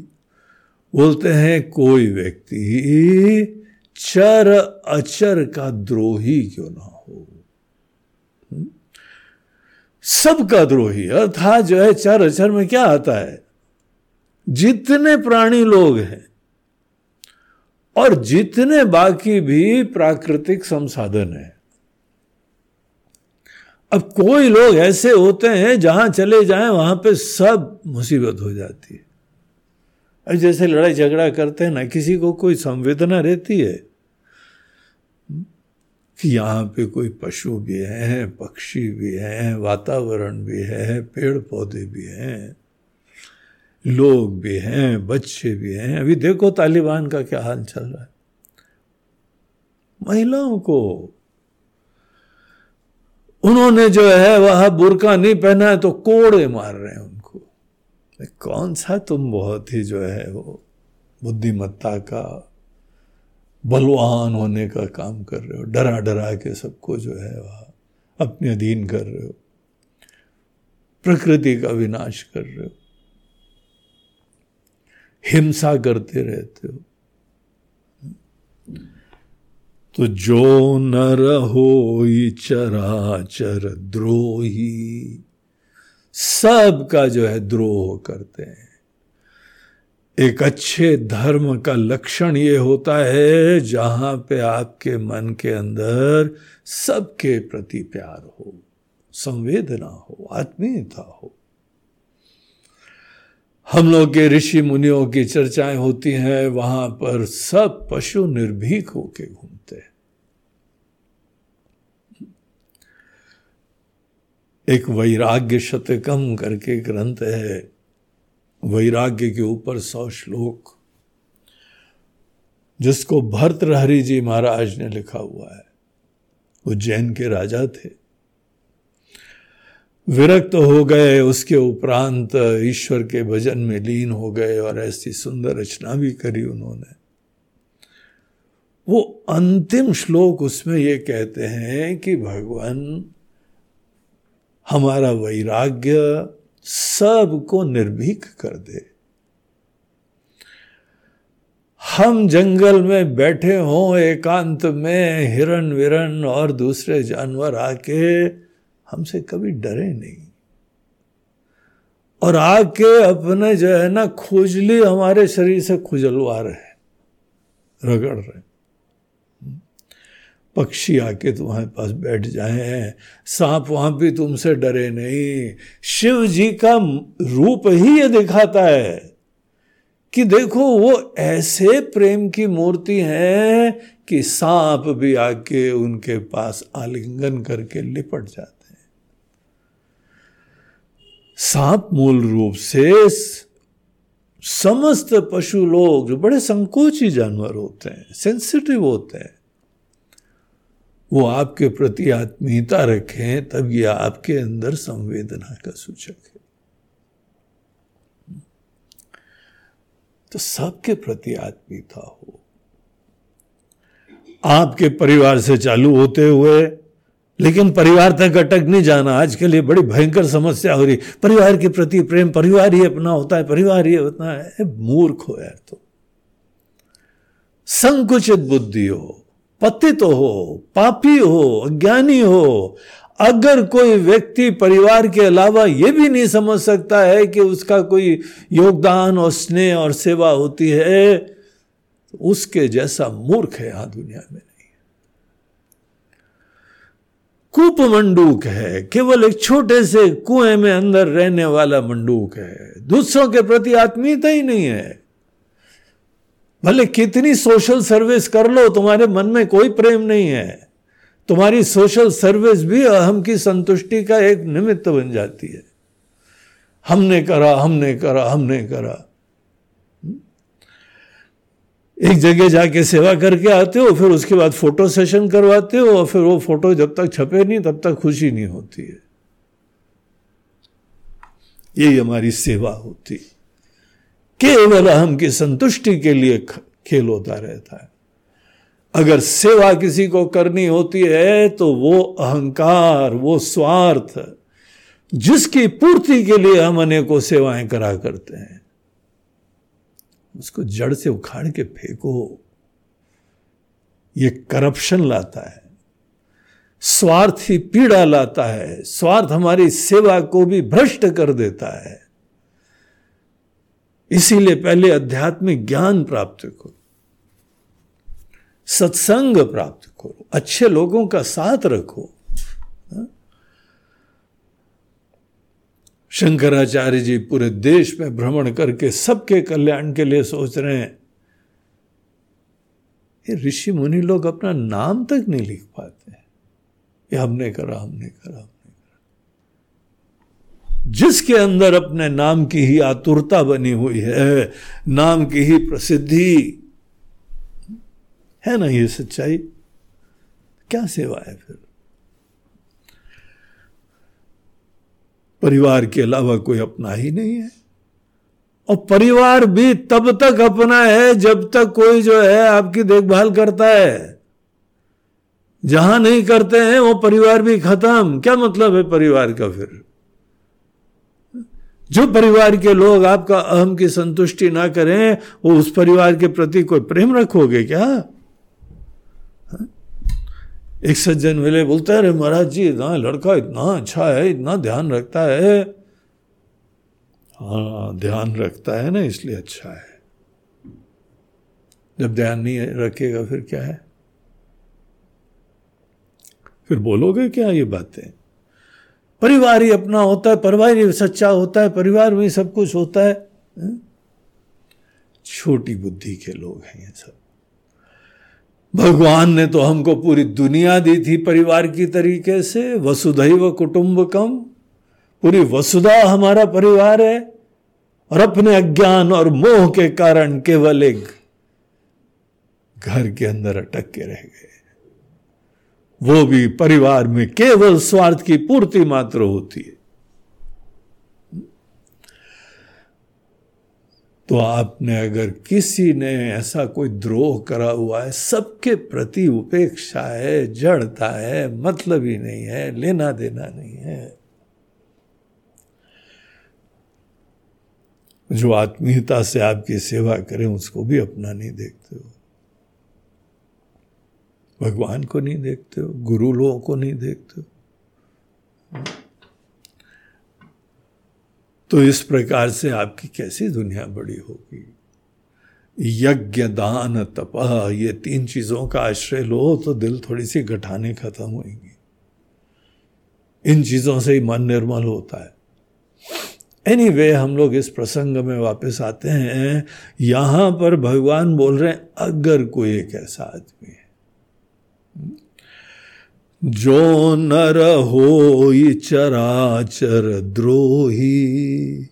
बोलते हैं कोई व्यक्ति चर अचर का द्रोही क्यों ना हो? हम्म? सबका द्रोही, अर्थात जो है चर, अचर में क्या आता है? जितने प्राणी लोग हैं और जितने बाकी भी प्राकृतिक संसाधन है। अब कोई लोग ऐसे होते हैं, जहाँ चले जाएँ, वहाँ पे सब मुसीबत हो जाती है। अब जैसे लड़ाई झगड़ा करते हैं ना, किसी को कोई संवेदना रहती है कि यहाँ पे कोई पशु भी हैं, पक्षी भी हैं, वातावरण भी है पेड़ पौधे भी हैं, लोग भी हैं, बच्चे भी हैं। अभी देखो तालिबान का क्या हाल चल रहा है। महिलाओं को उन्होंने जो है वह बुरका नहीं पहना है तो कोड़े मार रहे हैं उनको। कौन सा तुम बहुत ही जो है वो बुद्धिमत्ता का बलवान होने का काम कर रहे हो, डरा डरा के सबको जो है वह अपने अधीन कर रहे हो, प्रकृति का विनाश कर रहे हो, हिंसा करते रहते हो। तो जो नर हो चराचर द्रोही सबका जो है द्रोह करते हैं। एक अच्छे धर्म का लक्षण ये होता है, जहाँ पे आपके मन के अंदर सबके प्रति प्यार हो, संवेदना हो, आत्मीयता हो। हम लोग के ऋषि मुनियों की चर्चाएँ होती हैं, वहाँ पर सब पशु निर्भीक होके घूमते हैं। एक वैराग्य शतकम करके ग्रंथ है वैराग्य के ऊपर सौ श्लोक। जिसको भर्तहरि जी महाराज ने लिखा हुआ है, वो जैन के राजा थे। विरक्त हो गए, उसके उपरांत ईश्वर के भजन में लीन हो गए और ऐसी सुंदर रचना भी करी उन्होंने। वो अंतिम श्लोक उसमें ये कहते हैं कि भगवान, हमारा वैराग्य सबको निर्भीक कर दे। हम जंगल में बैठे हों, एकांत में हिरण विरण और दूसरे जानवर आके हमसे कभी डरे नहीं। और आके अपने जो है ना, खुजली हमारे शरीर से खुजलवा रहे रगड़ रहे पक्षी आके तुम्हारे पास बैठ जाए। सांप वहाँ भी तुमसे डरे नहीं। शिव जी का रूप ही ये दिखाता है कि देखो, वो ऐसे प्रेम की मूर्ति है कि सांप भी आके उनके पास आलिंगन करके लिपट जाते हैं। सांप मूल रूप से समस्त पशु लोग, जो बड़े संकोची जानवर होते हैं सेंसिटिव होते हैं वो आपके प्रति आत्मीयता रखें, तब ये आपके अंदर संवेदना का सूचक है। तो सबके प्रति आत्मीयता हो। आपके परिवार से चालू होते हुए, लेकिन परिवार तक अटक नहीं जाना, आज के लिए बड़ी भयंकर समस्या हो रही। परिवार के प्रति प्रेम, परिवार ही अपना होता है, परिवार ही होता है, मूर्ख हो यार तो। संकुचित बुद्धि हो। पतित हो, पापी हो, अज्ञानी हो, अगर कोई व्यक्ति परिवार के अलावा यह भी नहीं समझ सकता है कि उसका कोई योगदान और स्नेह और सेवा होती है तो उसके जैसा मूर्ख है यहाँ दुनिया में नहीं। कूप मंडूक है, केवल एक छोटे से कुएँ में अंदर रहने वाला मंडूक है, दूसरों के प्रति आत्मीयता ही नहीं है। भले कितनी सोशल सर्विस कर लो, तुम्हारे मन में कोई प्रेम नहीं है। तुम्हारी सोशल सर्विस भी अहम की संतुष्टि का एक निमित्त बन जाती है। हमने करा हमने करा हमने करा। एक जगह जाके सेवा करके आते हो, फिर उसके बाद फ़ोटो सेशन करवाते हो, और फिर वो फ़ोटो जब तक छपे नहीं, तब तक खुशी नहीं होती है। यही हमारी सेवा होती है। केवल अहम की संतुष्टि के लिए खेल होता रहता है। अगर सेवा किसी को करनी होती है तो वो अहंकार, वो स्वार्थ, जिसकी पूर्ति के लिए हम अनेकों सेवाएँ करा करते हैं, उसको जड़ से उखाड़ के फेंको। ये करप्शन लाता है। स्वार्थ ही पीड़ा लाता है। स्वार्थ हमारी सेवा को भी भ्रष्ट कर देता है। इसीलिए पहले आध्यात्मिक ज्ञान प्राप्त करो। सत्संग प्राप्त करो। अच्छे लोगों का साथ रखो। हाँ? शंकराचार्य जी पूरे देश में भ्रमण करके सबके कल्याण के लिए सोच रहे हैं। ये ऋषि मुनि लोग अपना नाम तक नहीं लिख पाते ये हमने करा हमने करा। जिसके अंदर अपने नाम की ही आतुरता बनी हुई है, नाम की ही प्रसिद्धि। है ना ये सच्चाई? क्या सेवा है फिर? परिवार के अलावा कोई अपना ही नहीं है। और परिवार भी तब तक अपना है जब तक कोई जो है आपकी देखभाल करता है। जहाँ नहीं करते हैं, वो परिवार भी खत्म। क्या मतलब है परिवार का फिर? जो परिवार के लोग आपका अहम की संतुष्टि ना करें, वो उस परिवार के प्रति कोई प्रेम रखोगे क्या? एक सज्जन मिले, बोलते अरे महाराज जी, इतना लड़का, इतना अच्छा है, इतना ध्यान रखता है। हाँ ध्यान रखता है ना, इसलिए अच्छा है। जब ध्यान नहीं रखेगा, फिर क्या है? फिर बोलोगे क्या ये बातें? परिवार ही अपना होता है, परिवार ही सच्चा होता है, परिवार में सब कुछ होता है। छोटी बुद्धि के लोग हैं ये सब। भगवान ने तो हमको पूरी दुनिया दी थी परिवार की तरीके से, वसुधैव कुटुंबकम। पूरी वसुधा हमारा परिवार है, और अपने अज्ञान और मोह के कारण केवल एक घर के अंदर अटक के रह गए। वो भी परिवार में केवल स्वार्थ की पूर्ति मात्र होती है। तो आपने अगर किसी ने ऐसा कोई द्रोह करा हुआ है, सबके प्रति उपेक्षा है, जड़ता है मतलब ही नहीं है, लेना देना नहीं है। जो आत्मीयता से आपकी सेवा करें, उसको भी अपना नहीं देखते हो। भगवान को नहीं देखते हो गुरु लोगों को नहीं देखते हो। तो इस प्रकार से आपकी कैसी दुनिया बड़ी होगी? यज्ञ दान तप ये तीन चीज़ों का आश्रय लो तो दिल थोड़ी सी घटाने खत्म होंगी इन चीज़ों से ही मन निर्मल होता है। एनी anyway, हम लोग इस प्रसंग में वापस आते हैं। यहाँ पर भगवान बोल रहे हैं अगर कोई एक ऐसा आदमी जो नर हो चराचर द्रोही।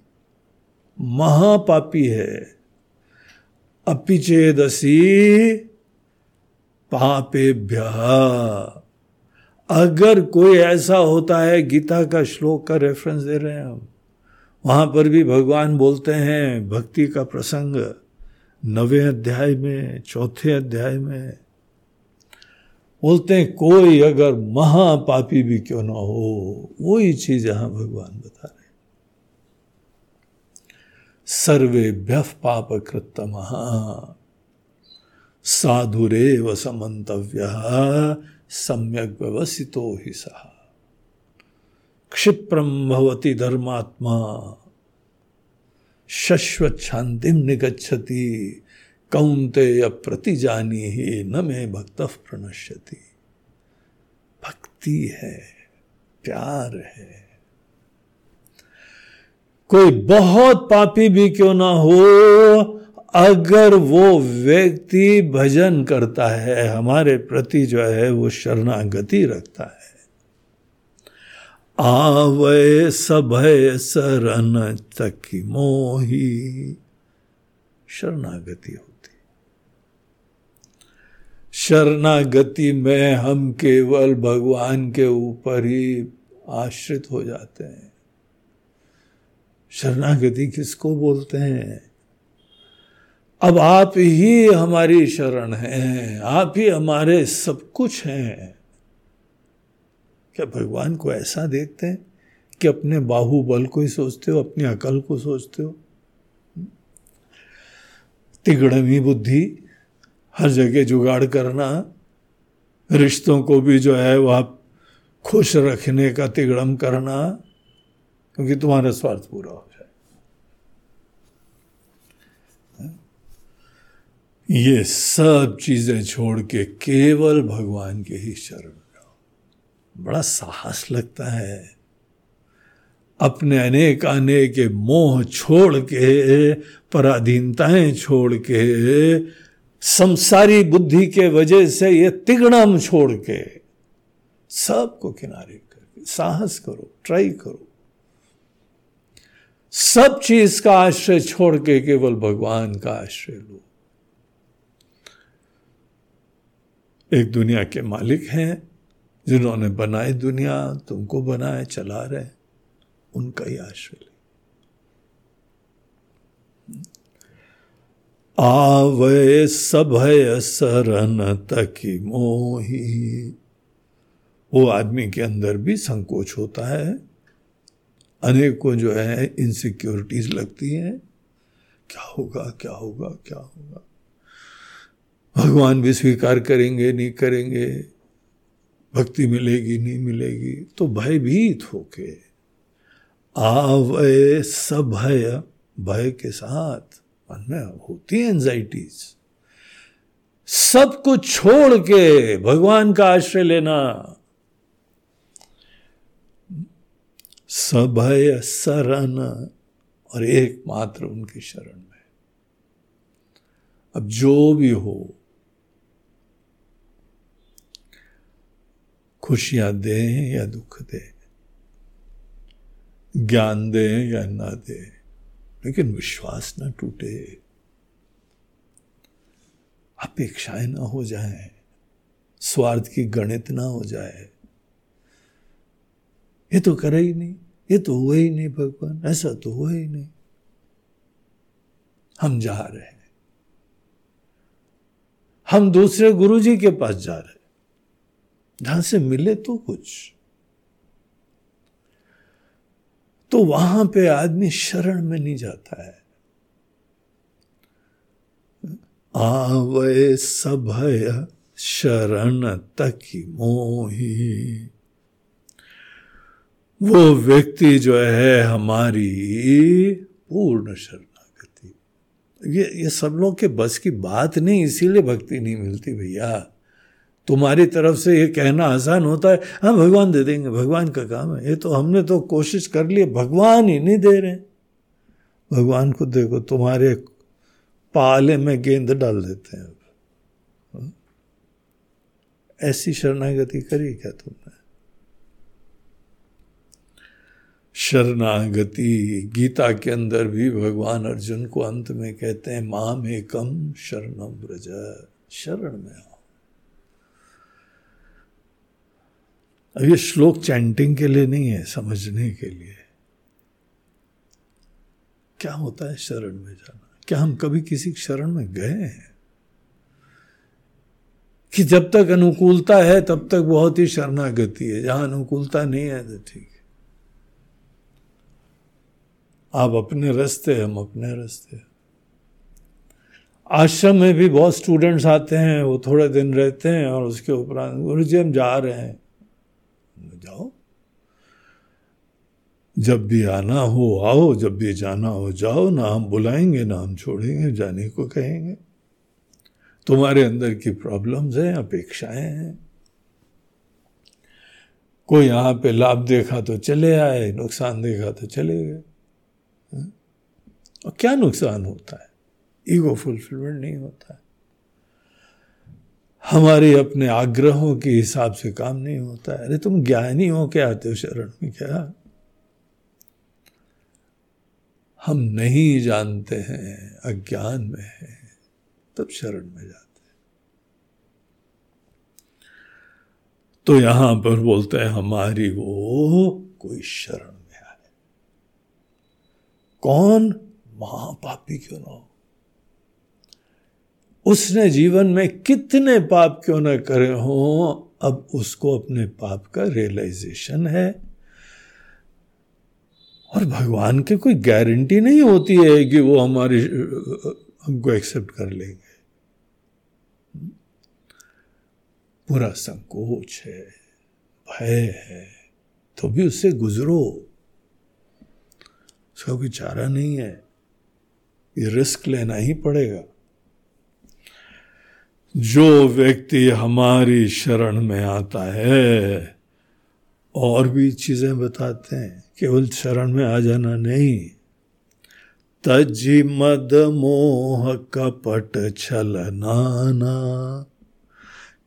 महापापी है। अपिचेदसी पापेभ्य। अगर कोई ऐसा होता है, गीता का श्लोक का रेफरेंस दे रहे हैं हम। वहाँ पर भी भगवान बोलते हैं, भक्ति का प्रसंग, नवे अध्याय में, चौथे अध्याय में बोलते हैं, कोई अगर महापापी भी क्यों ना हो? वही चीज़ यहाँ भगवान बता रहे सर्वे व्यफ पाप कृतम व समन्तव्य सम्यक व्यवसितो ही सह क्षिप्रम भवती धर्मात्मा शश्वत शांतिम निगछति कौंते प्रति जानी ही न मैं भक्त प्रणश्यति। भक्ति है, प्यार है। कोई बहुत पापी भी क्यों ना हो, अगर वो व्यक्ति भजन करता है, हमारे प्रति जो है, वो शरणागति रखता है। आवे सभय शरण तक मोही, शरणागति हो। शरणागति में हम केवल भगवान के ऊपर ही आश्रित हो जाते हैं। शरणागति किसको बोलते हैं? अब आप ही हमारी शरण हैं, आप ही हमारे सब कुछ हैं। क्या भगवान को ऐसा देखते हैं कि अपने बाहुबल को ही सोचते हो, अपनी अकल को सोचते हो? तिगड़मी बुद्धि हर जगह जुगाड़ करना, रिश्तों को भी जो है वह खुश रखने का तिगड़म करना, क्योंकि तुम्हारा स्वार्थ पूरा हो जाए। ये सब चीज़ें छोड़ के केवल भगवान के ही शरण जाओ। बड़ा साहस लगता है। अपने अनेक अनेक मोह छोड़ के, पराधीनताएँ छोड़ के संसारी बुद्धि के वजह से ये तिगड़म छोड़ के सबको किनारे करके, साहस करो ट्राई करो। सब चीज़ का आश्रय छोड़ के केवल भगवान का आश्रय लो। एक दुनिया के मालिक हैं, जिन्होंने बनाई दुनिया, तुमको बनाए, चला रहे उनका ही आश्रय आवे सभय सरन तकी मोही। वो आदमी के अंदर भी संकोच होता है। अनेक को जो है इनसिक्योरिटीज लगती हैं। क्या होगा क्या होगा क्या होगा? भगवान भी स्वीकार करेंगे, नहीं करेंगे। भक्ति मिलेगी, नहीं मिलेगी तो भयभीत होके। आवय सब भय भय के साथ। मन में होती है एंजाइटीज सब कुछ छोड़ के भगवान का आश्रय लेना। सभय शरण और एकमात्र उनकी शरण में। अब जो भी हो, खुशियाँ दे या दुख दे, ज्ञान दें या ना दे लेकिन विश्वास ना टूटे। अपेक्षाएँ ना हो जाए। स्वार्थ की गणित ना हो जाए। ये तो करे ही नहीं। ये तो हुआ ही नहीं भगवान। ऐसा तो हुआ ही नहीं। हम जा रहे हैं। हम दूसरे गुरु जी के पास जा रहे हैं। जहाँ से मिले तो कुछ। तो वहाँ पे आदमी शरण में नहीं जाता है। आवे सभय शरण तक मोही। वो व्यक्ति जो है हमारी पूर्ण शरणागति। ये ये सब लोग के बस की बात नहीं, इसीलिए भक्ति नहीं मिलती भैया। तुम्हारी तरफ़ से ये कहना आसान होता है हाँ भगवान दे देंगे, भगवान का काम है। ये तो हमने तो कोशिश कर ली, भगवान ही नहीं दे रहे। भगवान को देखो, तुम्हारे पाले में गेंद डाल देते हैं? ऐसी शरणागति करी क्या तुमने? शरणागति, गीता के अंदर भी भगवान अर्जुन को अंत में कहते हैं माम एकम शरणम ब्रज शरण में आओ अब ये श्लोक चैंटिंग के लिए नहीं है, समझने के लिए। क्या होता है शरण में जाना? क्या हम कभी किसी शरण में गए हैं? कि जब तक अनुकूलता है, तब तक बहुत ही शरणागति है। जहाँ अनुकूलता नहीं है तो ठीक है। आप अपने रस्ते, हम अपने रस्ते। आश्रम में भी बहुत स्टूडेंट्स आते हैं, वो थोड़े दिन रहते हैं और उसके उपरांत गुरु जी हम जा रहे हैं। जाओ। जब भी आना हो, आओ। जब भी जाना हो, जाओ। ना हम बुलाएँगे, ना हम छोड़ेंगे, जाने को कहेंगे। तुम्हारे अंदर की प्रॉब्लम्स हैं, अपेक्षाएँ हैं। कोई यहाँ पे लाभ देखा तो चले आए, नुकसान देखा तो चले गए। और क्या नुकसान होता है? ईगो फुलफिलमेंट नहीं होता। है हमारे अपने आग्रहों के हिसाब से काम नहीं होता है। अरे तुम ज्ञानी हो क्या? आते हो शरण में क्या? हम नहीं जानते हैं, अज्ञान में है, तब शरण में जाते हैं। तो यहाँ पर बोलते हैं, हमारी वो कोई शरण में आए। कौन? महापापी क्यों ना हो? उसने जीवन में कितने पाप क्यों ना करे हो, अब उसको अपने पाप का रियलाइजेशन है। और भगवान के कोई गारंटी नहीं होती है कि वो हमारी, हमको एक्सेप्ट कर लेंगे। पूरा संकोच है, भय है तो भी उससे गुजरो। उसका कोई चारा नहीं है। ये रिस्क लेना ही पड़ेगा। जो व्यक्ति हमारी शरण में आता है, और भी चीज़ें बताते हैं केवल शरण में आ जाना नहीं। तजी मद मोह कपट छल नाना,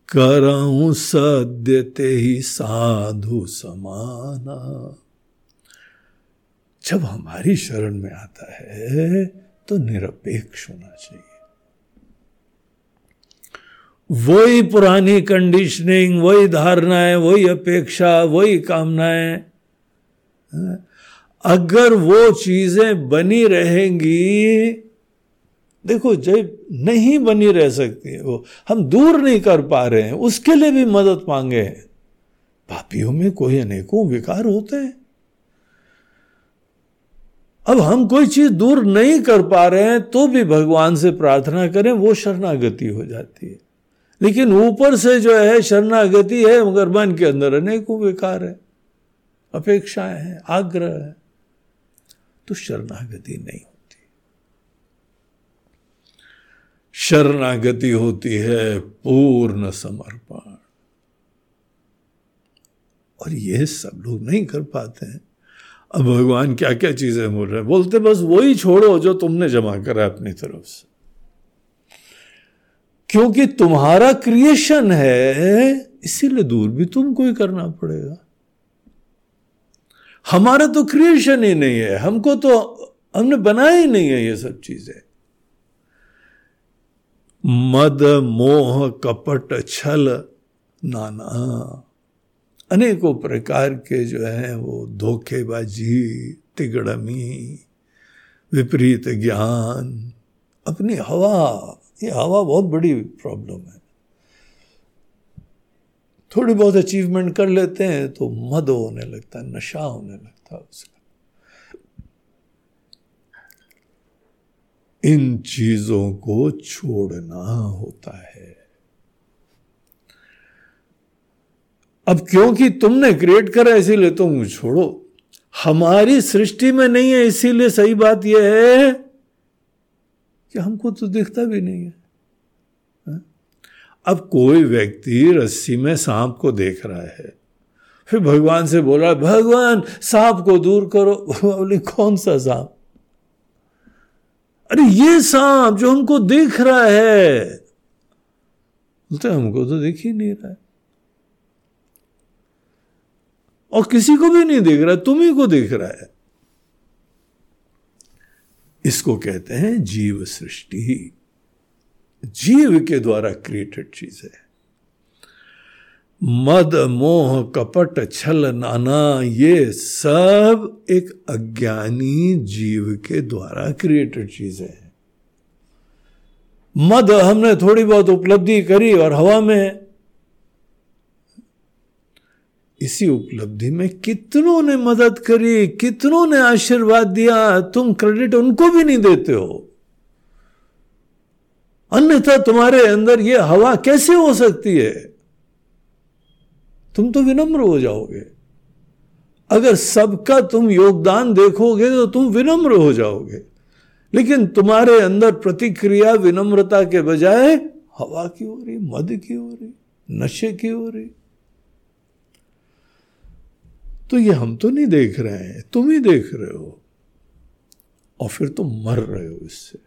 करऊं सद्य ते ही साधु समाना। जब हमारी शरण में आता है तो निरपेक्ष होना चाहिए। वही पुरानी कंडीशनिंग वही धारणाएँ, वही अपेक्षा, वही कामनाएँ। अगर वो चीज़ें बनी रहेंगी, देखो, जब नहीं बनी रह सकती है वो, हम दूर नहीं कर पा रहे हैं, उसके लिए भी मदद मांगे हैं। पापियों में कोई अनेकों विकार होते हैं। अब हम कोई चीज़ दूर नहीं कर पा रहे हैं तो भी भगवान से प्रार्थना करें, वो शरणागति हो जाती है। लेकिन ऊपर से जो है, शरणागति है, मगर मन के अंदर अनेकों विकार है, अपेक्षाएँ हैं, आग्रह है। तो शरणागति नहीं होती। शरणागति होती है पूर्ण समर्पण। और ये सब लोग नहीं कर पाते हैं। अब भगवान क्या क्या चीज़ें बोल रहे हैं? बोलते बस वही छोड़ो जो तुमने जमा करा अपनी तरफ़ से। क्योंकि तुम्हारा क्रिएशन है, इसीलिए दूर भी तुमको ही करना पड़ेगा। हमारा तो क्रिएशन ही नहीं है, हमको तो हमने बनाया ही नहीं है ये सब चीज़ें। मद, मोह, कपट, छल, नाना, अनेकों प्रकार के जो है वो धोखेबाजी, तिगड़मी, विपरीत ज्ञान, अपनी हवा ये हवा बहुत बड़ी प्रॉब्लम है। थोड़ी बहुत अचीवमेंट कर लेते हैं तो मद होने लगता है, नशा होने लगता है उसका। इन चीज़ों को छोड़ना होता है। अब क्योंकि तुमने क्रिएट करा, इसीलिए तुम छोड़ो। हमारी सृष्टि में नहीं है, इसीलिए सही बात यह है कि हमको तो दिखता भी नहीं है। हाँ? अब कोई व्यक्ति रस्सी में सांप को देख रहा है, फिर भगवान से बोला भगवान, सांप को दूर करो। (laughs) बोले, कौन सा सांप? अरे, ये सांप जो हमको देख रहा है। बोलते हमको तो दिख ही नहीं रहा है। और किसी को भी नहीं देख रहा, तुम ही को दिख रहा है। इसको कहते हैं जीव सृष्टि। जीव के द्वारा क्रिएटेड चीज़ है। मद, मोह, कपट, छल, नाना, ये सब एक अज्ञानी जीव के द्वारा क्रिएटेड चीज़ है। मद हमने थोड़ी बहुत उपलब्धि करी और हवा में इसी उपलब्धि में कितनों ने मदद करी, कितनों ने आशीर्वाद दिया, तुम क्रेडिट उनको भी नहीं देते हो। अन्यथा तुम्हारे अंदर ये हवा कैसे हो सकती है? तुम तो विनम्र हो जाओगे। अगर सबका तुम योगदान देखोगे तो तुम विनम्र हो जाओगे। लेकिन तुम्हारे अंदर प्रतिक्रिया विनम्रता के बजाय हवा की हो रही मद की हो रही नशे की हो। रही तो ये हम तो नहीं देख रहे हैं, तुम ही देख रहे हो। और फिर तुम मर रहे हो इससे।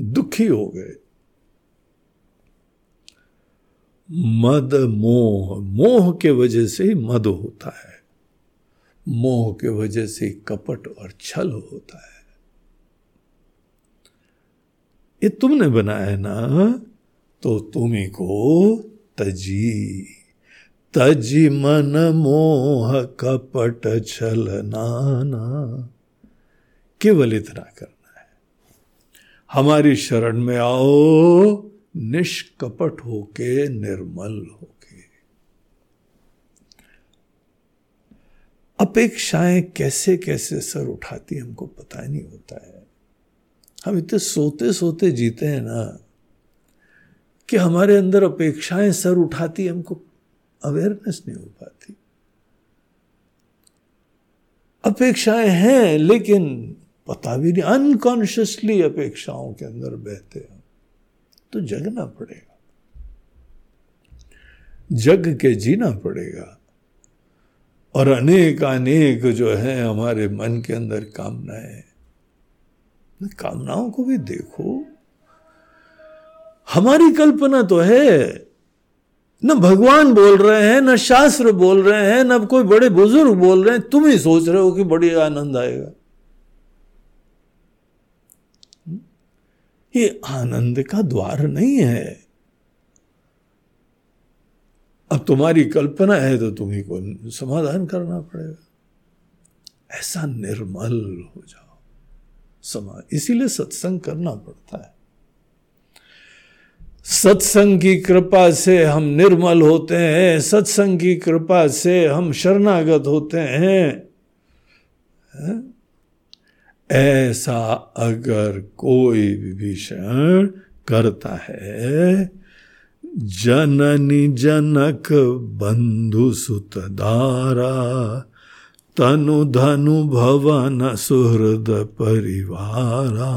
दुखी हो गए। मद मोह मोह के वजह से ही मद होता है। मोह के वजह से कपट और छल होता है। ये तुमने बनाया ना तो तुम्ही को तजी तजी मन मोह कपट छल नाना। केवल इतना करना है। हमारी शरण में आओ, निष्कपट होके, निर्मल होके। अपेक्षाएँ कैसे कैसे सर उठाती हमको पता ही नहीं होता है। हम इतने सोते सोते जीते हैं ना, कि हमारे अंदर अपेक्षाएँ सर उठाती हमको अवेयरनेस नहीं हो पाती। अपेक्षाएँ हैं, लेकिन पता भी नहीं अनकॉन्शियसली अपेक्षाओं के अंदर बहते हैं। तो जगना पड़ेगा। जग के जीना पड़ेगा। और अनेक अनेक जो है हमारे मन के अंदर कामनाएँ कामनाओं को भी देखो। हमारी कल्पना तो है न भगवान बोल रहे हैं, न शास्त्र बोल रहे हैं, न कोई बड़े बुज़ुर्ग बोल रहे हैं। तुम ही सोच रहे हो कि बड़ी आनंद आएगा। ये आनंद का द्वार नहीं है। अब तुम्हारी कल्पना है तो तुम्ही को समाधान करना पड़ेगा। ऐसा निर्मल हो जाओ। समाज इसीलिए सत्संग करना पड़ता है। सत्संग की कृपा से हम निर्मल होते हैं, सत्संग की कृपा से हम शरणागत होते हैं। ऐसा अगर कोई विभीषण करता है, जननी जनक बंधु सुत दारा तनु धनु भवन सुहृद परिवारा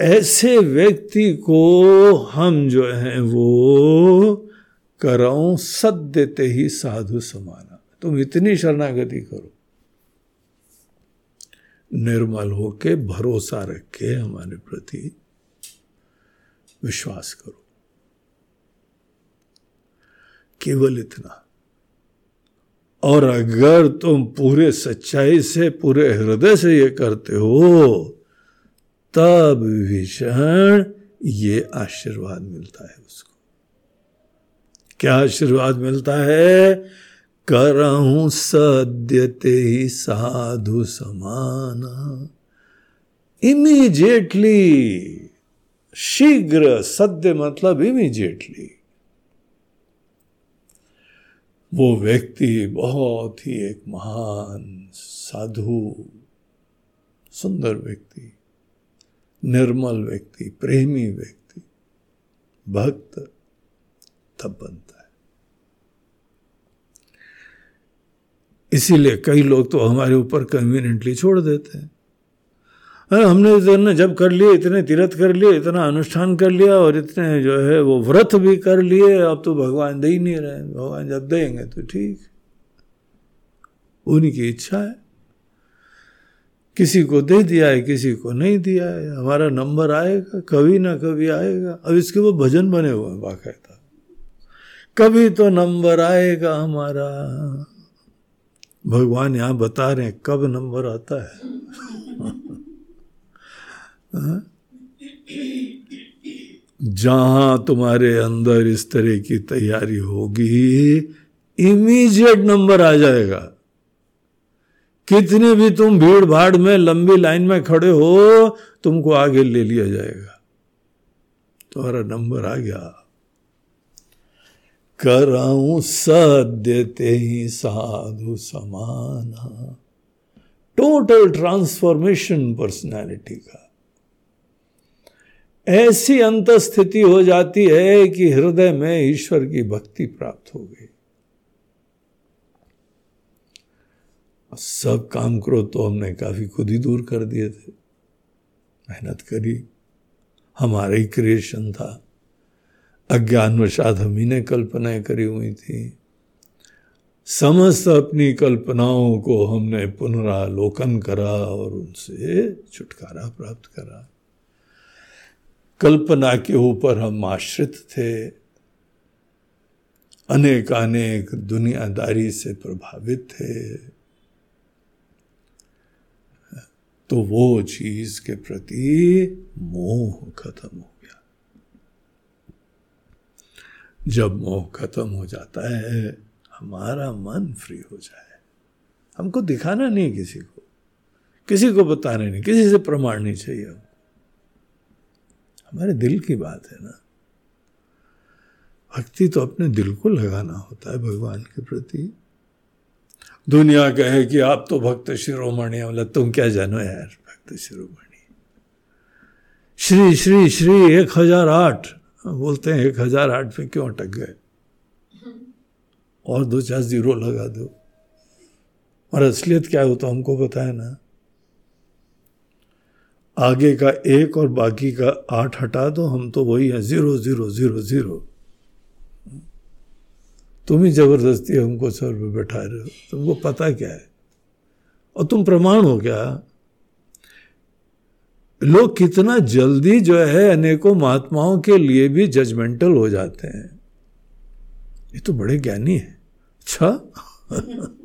ऐसे व्यक्ति को हम जो हैं वो करो सद देते ही साधु समाना। तुम इतनी शरणागति करो। निर्मल होके भरोसा रखे हमारे प्रति। विश्वास करो। केवल इतना। और अगर तुम पूरे सच्चाई से, पूरे हृदय से ये करते हो तब विषण ये आशीर्वाद मिलता है उसको। क्या आशीर्वाद मिलता है? करहूं सद्यते ही साधु समाना। इमीजिएटली शीघ्र, सद्य मतलब इमीजिएटली वो व्यक्ति बहुत ही एक महान, साधु, सुंदर व्यक्ति। निर्मल व्यक्ति, प्रेमी व्यक्ति, भक्त, तब बनता है। इसीलिए कई लोग तो हमारे ऊपर कन्वीनियंटली छोड़ देते हैं। अरे, हमने इतने जब कर लिए, इतने तीर्थ कर लिए, इतना अनुष्ठान कर लिया और इतने जो है वो व्रत भी कर लिए, अब तो भगवान दे ही नहीं रहे भगवान जब देंगे तो ठीक उन्हीं की इच्छा है। किसी को दे दिया है, किसी को नहीं दिया है। हमारा नंबर आएगा, कभी ना कभी आएगा। अब इसके वो भजन बने हुए हैं बाकायदा। कभी तो नंबर आएगा हमारा। भगवान यहाँ बता रहे हैं, कब नंबर आता है। हाँ? जहाँ तुम्हारे अंदर इस तरह की तैयारी होगी इमीजिएट नंबर आ जाएगा। कितनी भी तुम भीड़ भाड़ में, लंबी लाइन में खड़े हो, तुमको आगे ले लिया जाएगा। तुम्हारा नंबर आ गया। कराऊं सद्यते ही साधु समाना। टोटल ट्रांसफॉर्मेशन पर्सनैलिटी का। ऐसी अंत स्थिति हो जाती है कि हृदय में ईश्वर की भक्ति प्राप्त हो गई। सब काम करो तो हमने काफ़ी खुद ही दूर कर दिए थे। मेहनत करी। हमारा ही क्रिएशन था। अज्ञान वशात हम ही ने कल्पनाएँ करी हुई थी। समस्त अपनी कल्पनाओं को हमने पुनरालोकन करा और उनसे छुटकारा प्राप्त करा। कल्पना के ऊपर हम आश्रित थे। अनेक अनेक दुनियादारी से प्रभावित थे। तो वो चीज़ के प्रति मोह खत्म हो गया। जब मोह खत्म हो जाता है, हमारा मन फ्री हो जाए। हमको दिखाना नहीं किसी को। किसी को बताना नहीं, किसी से प्रमाण नहीं चाहिए हमको। हमारे दिल की बात है ना। भक्ति तो अपने दिल को लगाना होता है भगवान के प्रति। दुनिया कहे कि आप तो भक्त शिरोमणि मतलब तुम क्या जानो यार, भक्त शिरोमणि। श्री श्री श्री, एक हज़ार आठ, बोलते हैं, एक हज़ार आठ में क्यों अटक गए? और दो चार ज़ीरो लगा दो। और असलियत क्या हो तो हमको है ना। आगे का एक और बाकी का आठ हटा दो, हम तो वही है, ज़ीरो ज़ीरो ज़ीरो ज़ीरो। तुम ही ज़बरदस्ती हमको सर पे बैठा रहे हो। तुमको पता क्या है? और तुम प्रमाण हो क्या? लोग कितना जल्दी जो है अनेकों महात्माओं के लिए भी जजमेंटल हो जाते हैं। ये तो बड़े ज्ञानी है। अच्छा? (laughs)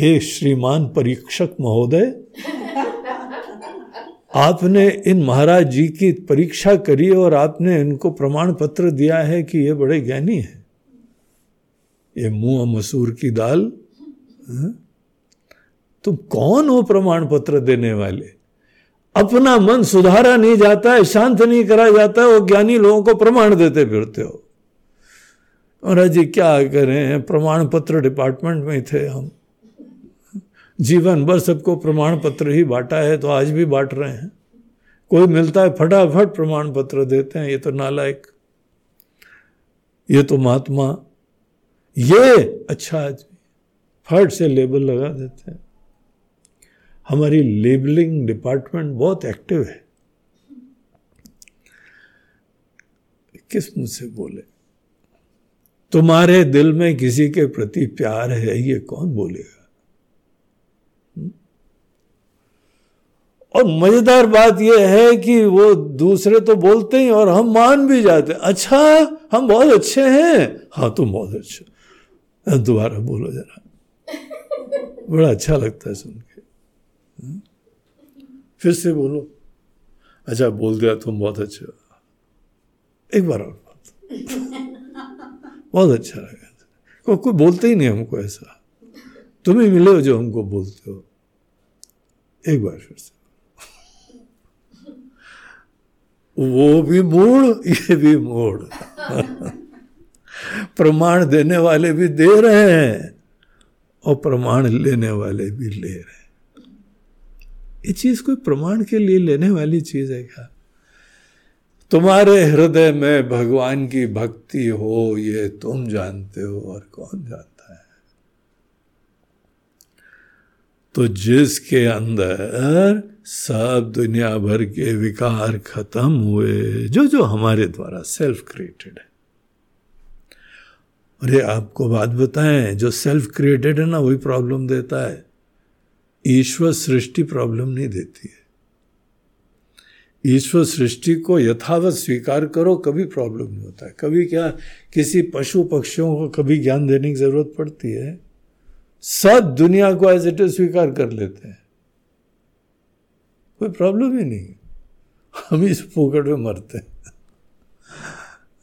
हे श्रीमान परीक्षक महोदय, आपने इन महाराज जी की परीक्षा करी और आपने इनको प्रमाण पत्र दिया है कि ये बड़े ज्ञानी हैं। ये मुँह मसूर की दाल हाँ? तुम कौन हो प्रमाण पत्र देने वाले? अपना मन सुधारा नहीं जाता है, शांत नहीं करा जाता है, वो ज्ञानी लोगों को प्रमाण देते फिरते हो। महाराज जी, क्या करें? प्रमाण पत्र डिपार्टमेंट में थे हम। जीवन भर सबको प्रमाण पत्र ही बांटा है तो आज भी बांट रहे हैं। कोई मिलता है, फटाफट प्रमाण पत्र देते हैं, ये तो नालायक। ये तो महात्मा ये अच्छा आदमी फट से लेबल लगा देते हैं। हमारी लेबलिंग डिपार्टमेंट बहुत एक्टिव है। किस मुँह से बोले? तुम्हारे दिल में किसी के प्रति प्यार है, ये कौन बोलेगा? और मज़ेदार बात यह है कि वो दूसरे तो बोलते ही और हम मान भी जाते अच्छा हम बहुत अच्छे हैं। हाँ तुम बहुत अच्छे दोबारा बोलो जरा। बड़ा अच्छा लगता है सुन के। फिर से बोलो। अच्छा बोल दिया तुम बहुत अच्छे। हो एक बार और बात। बहुत अच्छा लगा। को, कोई बोलते ही नहीं हमको ऐसा। तुम ही मिले हो जो हमको बोलते हो। एक बार फिर से। वो भी मूड ये भी मूड। प्रमाण देने वाले भी दे रहे हैं और प्रमाण लेने वाले भी ले रहे हैं। ये चीज़ कोई प्रमाण के लिए लेने वाली चीज़ है क्या? तुम्हारे हृदय में भगवान की भक्ति हो, ये तुम जानते हो और कौन जानता है? तो जिसके अंदर सब दुनिया भर के विकार खत्म हुए, जो जो हमारे द्वारा सेल्फ क्रिएटेड है। अरे आपको बात बताएँ, जो सेल्फ क्रिएटेड है ना, वही प्रॉब्लम देता है। ईश्वर सृष्टि प्रॉब्लम नहीं देती है। ईश्वर सृष्टि को यथावत स्वीकार करो, कभी प्रॉब्लम नहीं होता है। कभी क्या, किसी पशु पक्षियों को कभी ज्ञान देने की ज़रूरत पड़ती है। सब दुनिया को एज इट इज़ स्वीकार कर लेते हैं। कोई प्रॉब्लम ही नहीं हम इस फोकट में मरते हैं।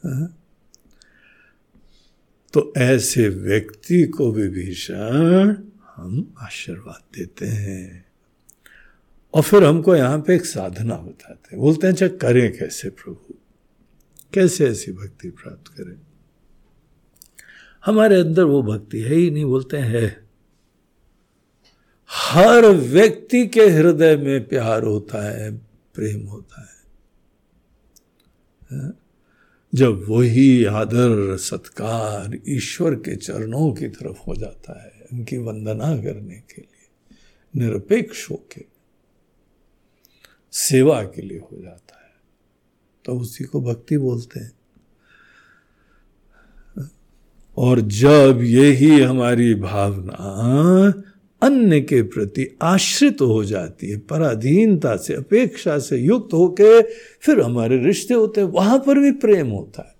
हाँ? तो ऐसे व्यक्ति को विभीषण हम आशीर्वाद देते हैं। और फिर हमको यहाँ पे एक साधना बताते हैं। बोलते हैं अच्छा करें कैसे प्रभु? कैसे ऐसी भक्ति प्राप्त करें? हमारे अंदर वो भक्ति है ही नहीं, बोलते हैं, हर व्यक्ति के हृदय में प्यार होता है, प्रेम होता है। हाँ? जब वही आदर, सत्कार ईश्वर के चरणों की तरफ़ हो जाता है उनकी वंदना करने के लिए, निरपेक्ष होके सेवा के लिए हो जाता है तो उसी को भक्ति बोलते हैं। और जब यही हमारी भावना अन्य के प्रति आश्रित हो जाती है, पराधीनता से, अपेक्षा से युक्त होके फिर हमारे रिश्ते होते हैं, वहाँ पर भी प्रेम होता है।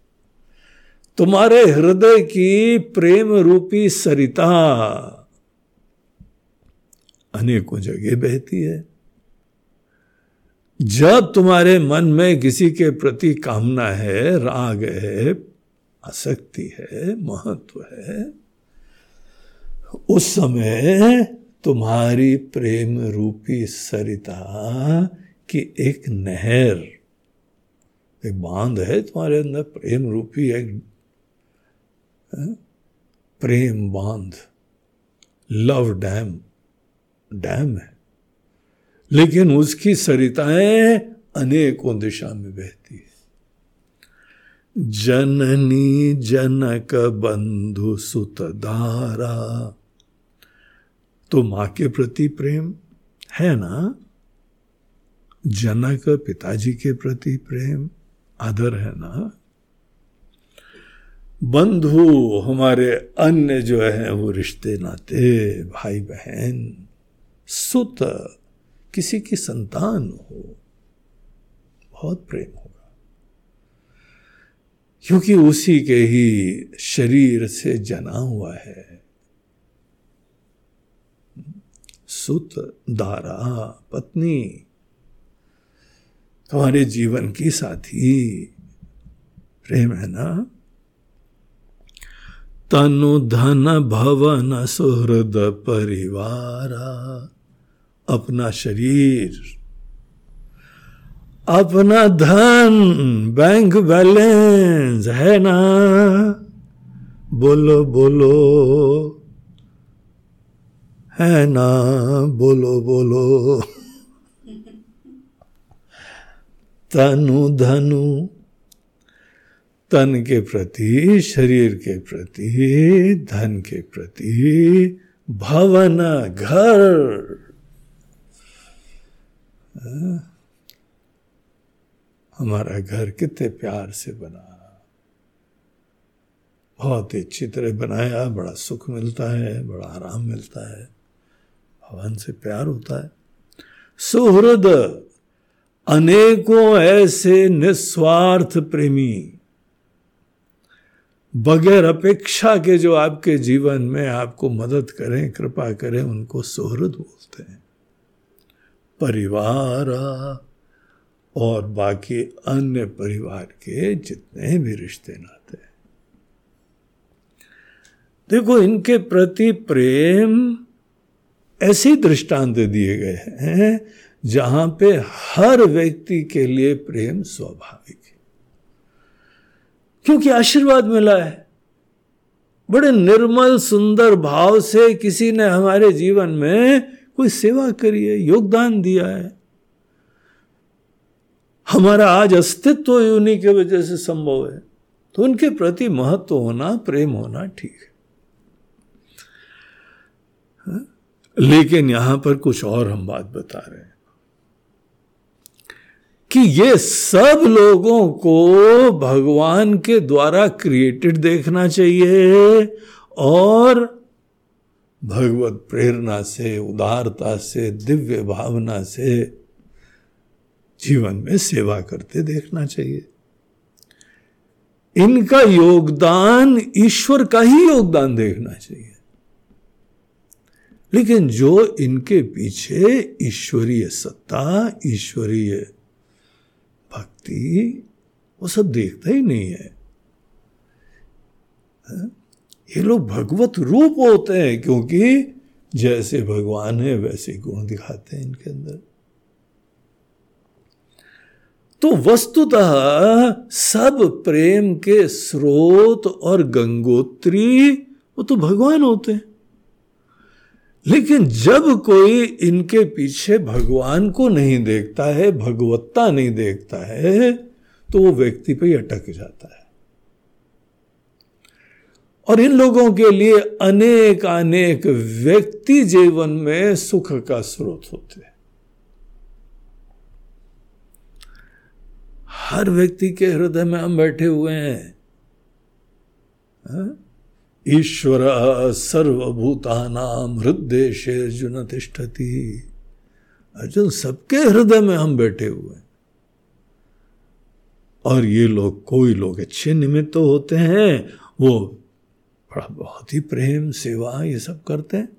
तुम्हारे हृदय की प्रेम रूपी सरिता अनेकों जगह बहती है। जब तुम्हारे मन में किसी के प्रति कामना है, राग है, आसक्ति है, महत्व है उस समय तुम्हारी प्रेम रूपी सरिता की एक नहर, एक बाँध है तुम्हारे अंदर, प्रेम रूपी एक प्रेम बाँध, लव डैम डैम है। लेकिन उसकी सरिताएँ अनेकों दिशा में बहती है। जननी जनक बंधु सुत दारा तो माँ के प्रति प्रेम है ना? जनक पिताजी के प्रति प्रेम, आदर है ना? बंधु हमारे अन्य जो है, वो रिश्ते, नाते भाई बहन सुत, किसी की संतान हो, बहुत प्रेम होगा। क्योंकि उसी के ही शरीर से जना हुआ है। सुत दारा पत्नी। तुम्हारे जीवन की साथी। प्रेम है ना? तनु धन भवन सुहृद परिवार। अपना शरीर। अपना धन बैंक बैलेंस है ना? बोलो बोलो। है ना? बोलो बोलो। तनु धनु, तन के प्रति, शरीर के प्रति, धन के प्रति, भवन, घर। हमारा घर कितने प्यार से बना। बहुत ही अच्छी तरह बनाया, बड़ा सुख मिलता है, बड़ा आराम मिलता है। भगवान से प्यार होता है। सुहृद अनेकों ऐसे निस्वार्थ प्रेमी, बगैर अपेक्षा के जो आपके जीवन में आपको मदद करें, कृपा करें, उनको सुहृद बोलते हैं। परिवार और बाकी अन्य परिवार के जितने भी रिश्ते नाते हैं। देखो, इनके प्रति प्रेम ऐसे दृष्टांत दिए गए हैं जहाँ पे हर व्यक्ति के लिए प्रेम स्वाभाविक है। क्योंकि आशीर्वाद मिला है। बड़े निर्मल, सुंदर भाव से किसी ने हमारे जीवन में कोई सेवा करी है, योगदान दिया है। हमारा आज अस्तित्व उन्हीं के वजह से संभव है। तो उनके प्रति महत्व होना, प्रेम होना ठीक है? लेकिन यहाँ पर कुछ और हम बात बता रहे हैं कि ये सब लोगों को भगवान के द्वारा क्रिएटेड देखना चाहिए और भगवत प्रेरणा से, उदारता से, दिव्य भावना से जीवन में सेवा करते देखना चाहिए। इनका योगदान, ईश्वर का ही योगदान देखना चाहिए। लेकिन जो इनके पीछे ईश्वरीय सत्ता, ईश्वरीय भक्ति, वो सब देखता ही नहीं है। हाँ? ये लोग भगवत रूप होते हैं क्योंकि जैसे भगवान है, वैसे गुण दिखाते हैं इनके अंदर। तो वस्तुतः सब प्रेम के स्रोत और गंगोत्री, वो तो भगवान होते हैं। लेकिन जब कोई इनके पीछे भगवान को नहीं देखता है, भगवत्ता नहीं देखता है तो वो व्यक्ति पे अटक जाता है। और इन लोगों के लिए अनेक अनेक व्यक्ति जीवन में सुख का स्रोत होते हैं। हर व्यक्ति के हृदय में हम बैठे हुए हैं। हा? ईश्वर सर्वभूतानाम हृदय अर्जुन तिष्ठती। अर्जुन सबके हृदय में हम बैठे हुए हैं। और ये लोग, कोई लोग अच्छे निमित्त तो होते हैं, वो बड़ा बहुत ही प्रेम, सेवा ये सब करते हैं।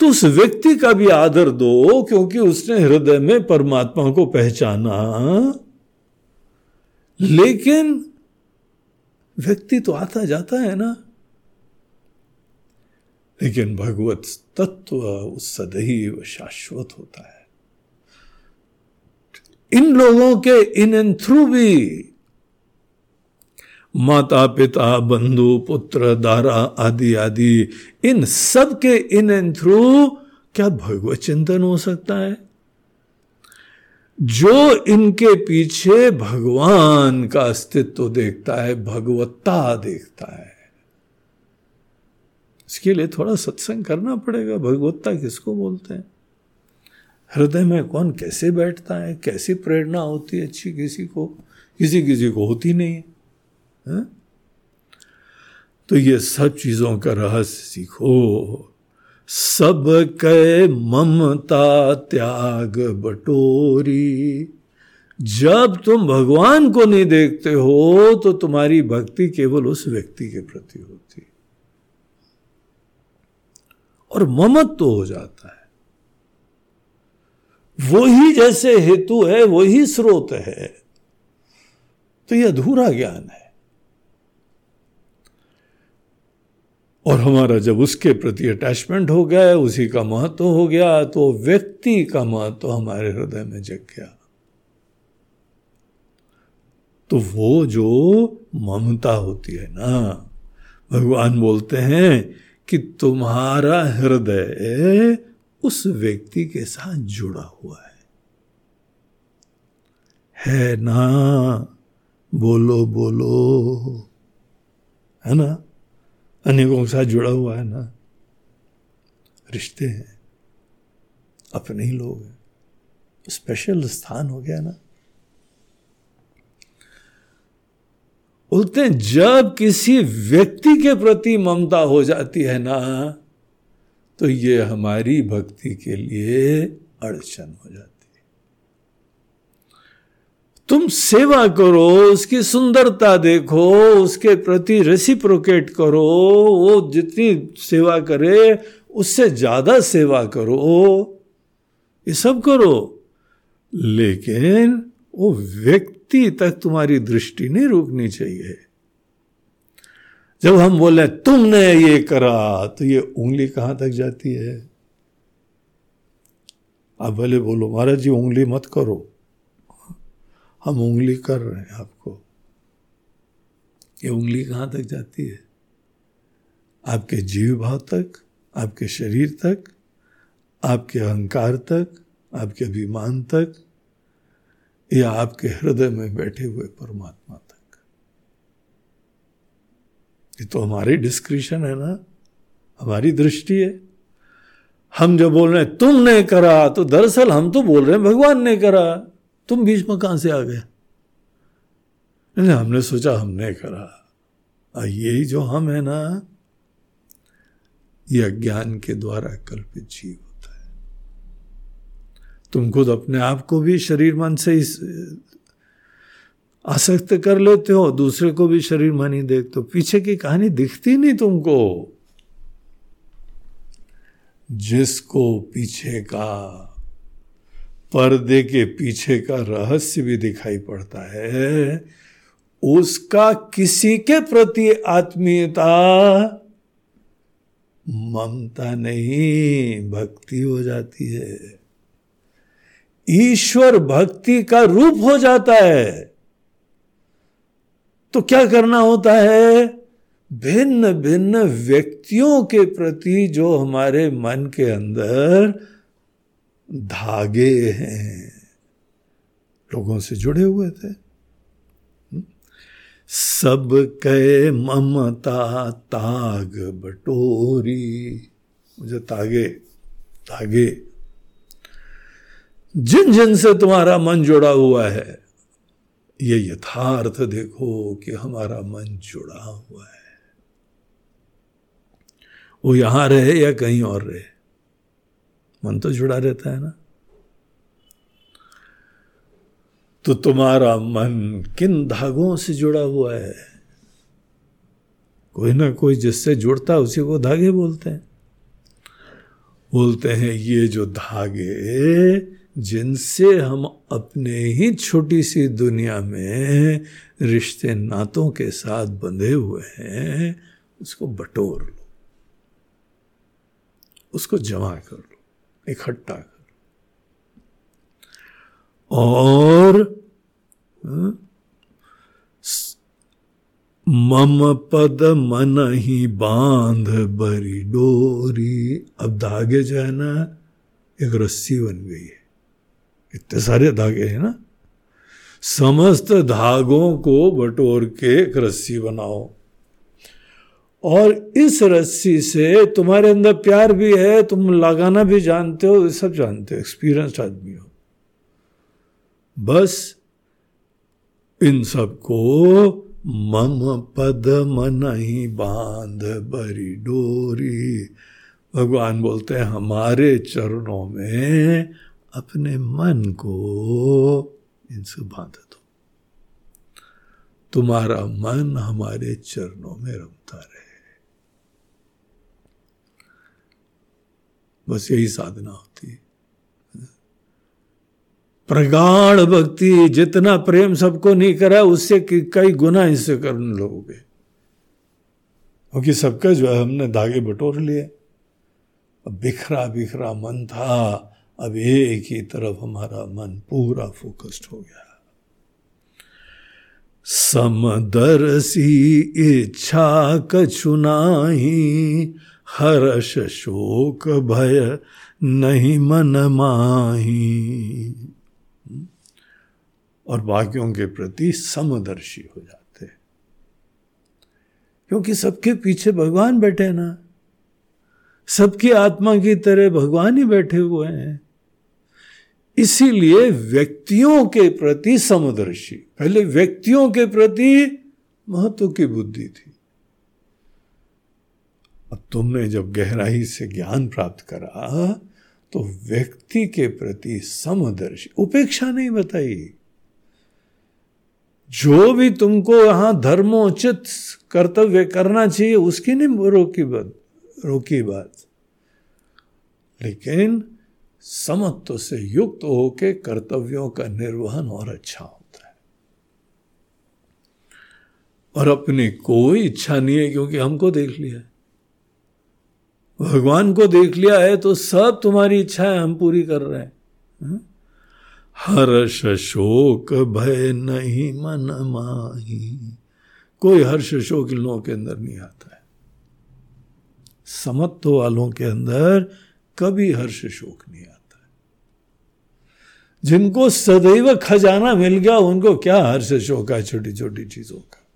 तो उस व्यक्ति का भी आदर दो, क्योंकि उसने हृदय में परमात्मा को पहचाना। लेकिन व्यक्ति तो आता जाता है ना। लेकिन भगवत तत्व सदैव शाश्वत होता है। इन लोगों के इन एंड थ्रू भी माता पिता बंधु, पुत्र, दारा आदि आदि, इन सब के इन एंड थ्रू क्या भगवत चिंतन हो सकता है? जो इनके पीछे भगवान का अस्तित्व देखता है भगवत्ता देखता है। इसके लिए थोड़ा सत्संग करना पड़ेगा। भगवत्ता किसको बोलते हैं? हृदय में कौन कैसे बैठता है? कैसी प्रेरणा होती है अच्छी किसी को? किसी किसी को होती नहीं है, है? तो ये सब चीज़ों का रहस्य सीखो। सब कै ममता त्याग बटोरी। जब तुम भगवान को नहीं देखते हो तो तुम्हारी भक्ति केवल उस व्यक्ति के प्रति होती। और ममत तो हो जाता है। वही जैसे हेतु है, वही स्रोत है। तो यह अधूरा ज्ञान है। और हमारा जब उसके प्रति अटैचमेंट हो गया, उसी का महत्व हो गया तो व्यक्ति का महत्व हमारे हृदय में जग गया। तो वो जो ममता होती है ना, भगवान बोलते हैं कि तुम्हारा हृदय उस व्यक्ति के साथ जुड़ा हुआ है। है ना? बोलो बोलो। है ना? अनेकों के साथ जुड़ा हुआ है ना? रिश्ते हैं। अपने ही लोग हैं। स्पेशल स्थान हो गया ना? बोलते जब किसी व्यक्ति के प्रति ममता हो जाती है ना तो ये हमारी भक्ति के लिए अड़चन हो जाती है। तुम सेवा करो, उसकी सुंदरता देखो, उसके प्रति रेसिप्रोकेट करो, वो जितनी सेवा करे, उससे ज़्यादा सेवा करो। ये सब करो। लेकिन वो व्यक्ति तक तुम्हारी दृष्टि नहीं रुकनी चाहिए। जब हम बोले, तुमने ये करा तो ये उंगली कहाँ तक जाती है? आप भले बोलो, महाराज जी, उंगली मत करो। हम उंगली कर रहे हैं आपको। ये उंगली कहाँ तक जाती है? आपके जीव भाव तक, आपके शरीर तक, आपके अहंकार तक, आपके अभिमान तक, या आपके हृदय में बैठे हुए परमात्मा तक। ये तो हमारी डिस्क्रिप्शन है ना? हमारी दृष्टि है। हम जो बोल रहे हैं तुमने करा तो दरअसल हम तो बोल रहे हैं, भगवान ने करा। तुम बीच में कहाँ से आ गए? नहीं, हमने सोचा, हमने करा। यही जो हम है ना, ये अज्ञान के द्वारा कल्पित जीव होता है। तुम खुद अपने आप को भी शरीर मन से इस, आसक्त कर लेते हो, दूसरे को भी शरीर मन ही देखते हो। पीछे की कहानी दिखती नहीं तुमको। जिसको पीछे का पर्दे के पीछे का रहस्य भी दिखाई पड़ता है। उसका किसी के प्रति आत्मीयता ममता नहीं, भक्ति हो जाती है। ईश्वर भक्ति का रूप हो जाता है। तो क्या करना होता है? भिन्न भिन्न व्यक्तियों के प्रति जो हमारे मन के अंदर धागे हैं। लोगों से जुड़े हुए थे। सब कह, ममता ताग बटोरी। मुझे तागे तागे जिन जिन से तुम्हारा मन जुड़ा हुआ है, ये यथार्थ देखो कि हमारा मन जुड़ा हुआ है। वो यहाँ रहे या कहीं और रहे? मन तो जुड़ा रहता है ना। तो तुम्हारा मन किन धागों से जुड़ा हुआ है? कोई ना कोई जिससे जुड़ता है, उसी को धागे बोलते हैं। बोलते हैं, ये जो धागे जिनसे हम अपने ही छोटी सी दुनिया में रिश्ते नातों के साथ बंधे हुए हैं, उसको बटोर लो। उसको जमा कर इकट्ठा। कर और हाँ, मम पद मन ही बाँध बरी डोरी। अब धागे जो है ना एक रस्सी बन गई है। इतने सारे धागे हैं ना। समस्त धागों को बटोर के एक रस्सी बनाओ। और इस रस्सी से तुम्हारे अंदर प्यार भी है, तुम लगाना भी जानते हो, ये सब जानते हो एक्सपीरियंस आदमी हो। बस इन सबको मम पद मन ही बाँध बरी डोरी। भगवान बोलते हैं, हमारे चरणों में अपने मन को इनसे बाँध दो। तुम्हारा मन हमारे चरणों में रमता रहे बस यही साधना होती है। प्रगाढ़ भक्ति जितना प्रेम सबको नहीं करा, उससे कई गुना इससे करने लोगे। क्योंकि सबका जो है, हमने धागे बटोर लिए। अब बिखरा बिखरा मन था, अब एक ही तरफ़ हमारा मन पूरा फोकस्ड हो गया। समदरसी इच्छा कछुनाही हर्ष शोक भय नहीं मन माही। और बाकियों के प्रति समदर्शी हो जाते क्योंकि सबके पीछे भगवान बैठे ना। सबकी आत्मा की तरह भगवान ही बैठे हुए हैं। इसीलिए व्यक्तियों के प्रति समदर्शी, पहले व्यक्तियों के प्रति महत्व की बुद्धि थी। अब तुमने जब गहराई से ज्ञान प्राप्त करा तो व्यक्ति के प्रति समदर्शी, उपेक्षा नहीं बताई। जो भी तुमको यहाँ धर्मोचित कर्तव्य करना चाहिए, उसकी नहीं रोकी बात रोकी बात। लेकिन समत्व से युक्त होके कर्तव्यों का निर्वहन और अच्छा होता है। और अपनी कोई इच्छा नहीं है, क्योंकि हमको देख लिया भगवान को देख लिया है तो सब तुम्हारी इच्छाएँ हम पूरी कर रहे हैं? हर्ष शोक भय नहीं मन माही। कोई हर्ष शोक इन लोगों के अंदर नहीं आता है। समत्व वालों के अंदर कभी हर्ष शोक नहीं आता है। जिनको सदैव खजाना मिल गया, उनको क्या हर्ष शोक है छोटी छोटी चीज़ों का?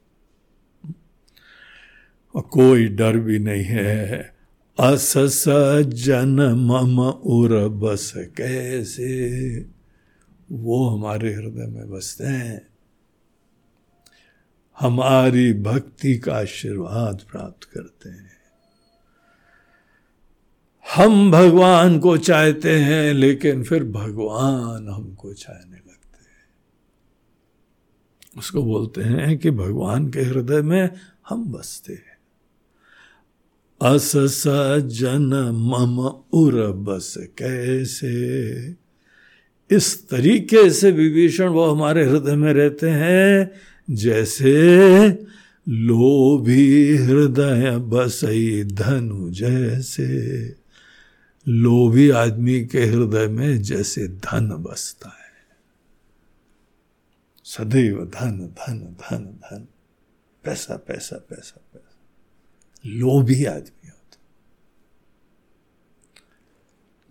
और कोई डर भी नहीं है। असस जन मम उर बस कैसे? वो हमारे हृदय में बसते हैं। हमारी भक्ति का आशीर्वाद प्राप्त करते हैं। हम भगवान को चाहते हैं, लेकिन फिर भगवान हमको चाहने लगते हैं। उसको बोलते हैं कि भगवान के हृदय में हम बसते हैं। अस जन मम उर बस कैसे? इस तरीके से विभीषण वो हमारे हृदय में रहते हैं, जैसे लोभी हृदय बसई धनु जैसे। लोभी आदमी के हृदय में जैसे धन बसता है। सदैव धन धन धन धन। पैसा पैसा पैसा। लोभी आदमी होता।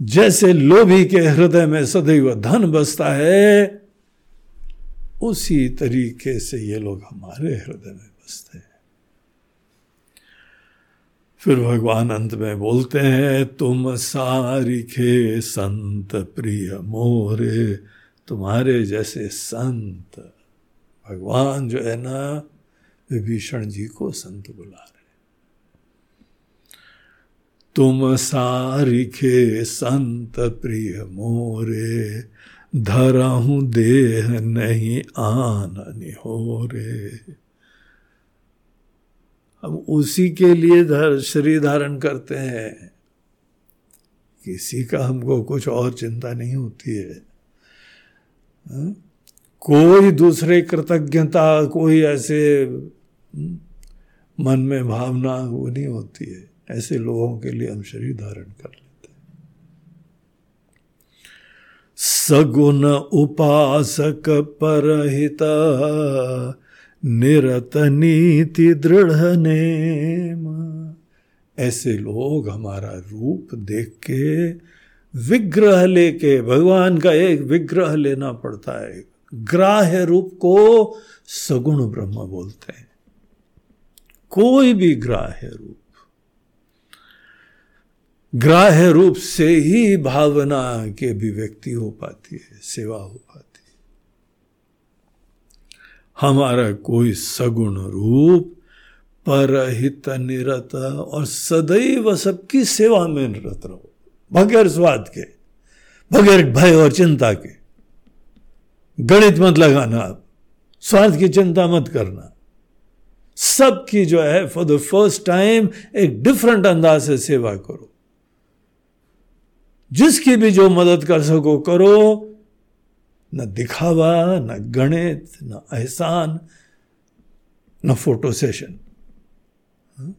जैसे लोभी के हृदय में सदैव धन बसता है, उसी तरीके से ये लोग हमारे हृदय में बसते हैं। फिर भगवान अंत में बोलते हैं, तुम सारिखे संत प्रिय मोरे, तुम्हारे जैसे संत, भगवान जो है ना, विभीषण जी को संत बुला तुम सारिखे संत प्रिय मोरे धरहूं देह नहीं आन हो रे हम उसी के लिए धर शरीर धारण करते हैं। किसी का हमको कुछ और चिंता नहीं होती है। हा? कोई दूसरे कृतज्ञता कोई ऐसे हम्म, मन में भावना वो नहीं होती है। ऐसे लोगों के लिए हम शरीर धारण कर लेते हैं। सगुण उपासक परहिता निरत नीति दृढ़ नेम। ऐसे लोग हमारा रूप देख के विग्रह लेके भगवान का एक विग्रह लेना पड़ता है। ग्राह्य रूप को सगुण ब्रह्म बोलते हैं। कोई भी ग्राह्य रूप ग्राह्य रूप से ही भावना की अभिव्यक्ति हो पाती है, सेवा हो पाती है। हमारा कोई सगुण रूप परहित निरत और सदैव सबकी सेवा में निरत रहो, बगैर स्वाद के, बगैर भय और चिंता के। गणित मत लगाना आप स्वार्थ की चिंता मत करना। सबकी जो है फॉर द फ़र्स्ट टाइम एक डिफरेंट अंदाज से सेवा करो। जिसकी भी जो मदद कर सको करो। न दिखावा, न गणित, न एहसान, न फ़ोटो सेशन। हाँ?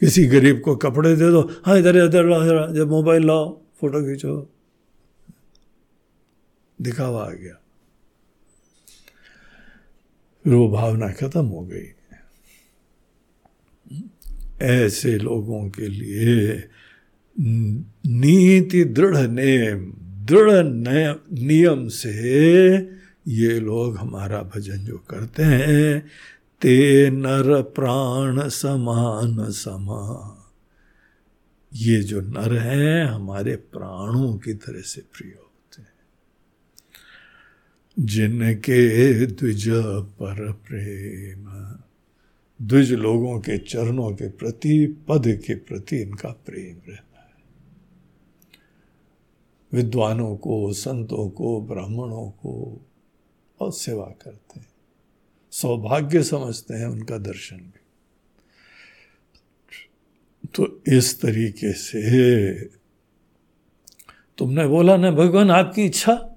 किसी गरीब को कपड़े दे दो। हाँ इधर इधर लाओ जब मोबाइल लाओ, फ़ोटो खींचो। दिखावा आ गया। फिर वो भावना खत्म हो गई। ऐसे लोगों के लिए नीति दृढ़ नेम, दृढ़ नियम से ये लोग हमारा भजन जो करते हैं, ते नर प्राण समान समा ये जो नर हैं, हमारे प्राणों की तरह से प्रिय होते हैं। जिनके द्विज पर प्रेम, द्विज लोगों के चरणों के प्रति, पद के प्रति इनका प्रेम रहता विद्वानों को, संतों को, ब्राह्मणों को और सेवा करते हैं। सौभाग्य समझते हैं उनका दर्शन भी। तो इस तरीके से तुमने बोला ना, भगवान आपकी इच्छा,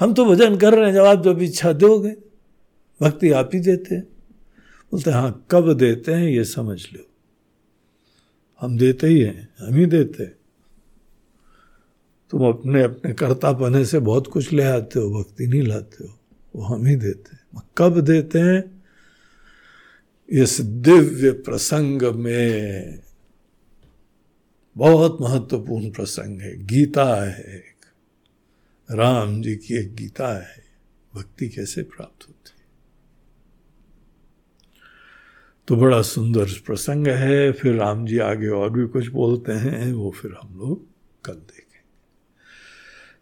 हम तो भजन कर रहे हैं, जब आप जब इच्छा दोगे, भक्ति आप ही देते हैं। बोलते हाँ कब देते हैं, ये समझ लो। हम देते ही हैं, हम ही देते हैं। तुम अपने अपने कर्ता पने से बहुत कुछ ले आते हो भक्ति नहीं लाते हो। वो हम ही देते हैं। कब देते हैं? इस दिव्य प्रसंग में। बहुत महत्वपूर्ण प्रसंग है। गीता है एक। राम जी की एक गीता है। भक्ति कैसे प्राप्त होती है? तो बड़ा सुंदर प्रसंग है। फिर राम जी आगे और भी कुछ बोलते हैं, वो फिर हम लोग कल देखेंगे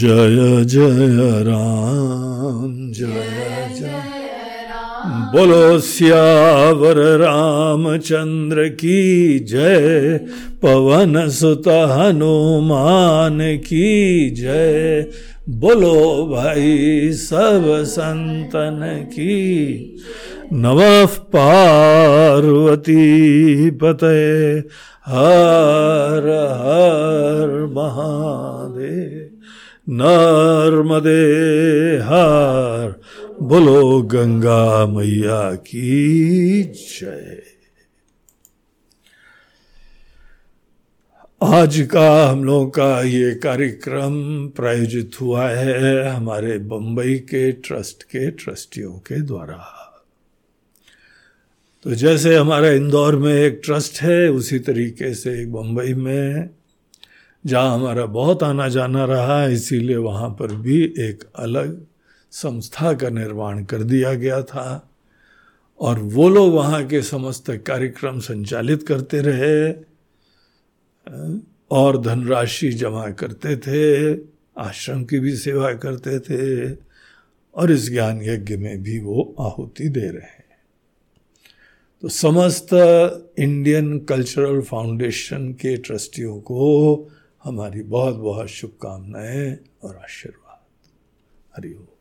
जय जय राम, जय जय। बोलो सियावर रामचंद्र की जय, पवन सुत हनुमान की जय। बोलो भाई सब संतन की। नव पार्वती पते हर हर महादेव। नर्मदे हार बोलो गंगा मैया की जय। आज का हम लोगों का ये कार्यक्रम प्रायोजित हुआ है हमारे बम्बई के ट्रस्ट के ट्रस्टियों के द्वारा। तो जैसे हमारा इंदौर में एक ट्रस्ट है, उसी तरीके से बम्बई में जहाँ हमारा बहुत आना जाना रहा है इसीलिए वहाँ पर भी एक अलग संस्था का निर्माण कर दिया गया था। और वो लोग वहाँ के समस्त कार्यक्रम संचालित करते रहे, और धनराशि जमा करते थे, आश्रम की भी सेवा करते थे, और इस ज्ञान यज्ञ में भी वो आहुति दे रहे हैं। तो समस्त इंडियन कल्चरल फाउंडेशन के ट्रस्टियों को हमारी बहुत बहुत शुभकामनाएँ और आशीर्वाद। हरिओम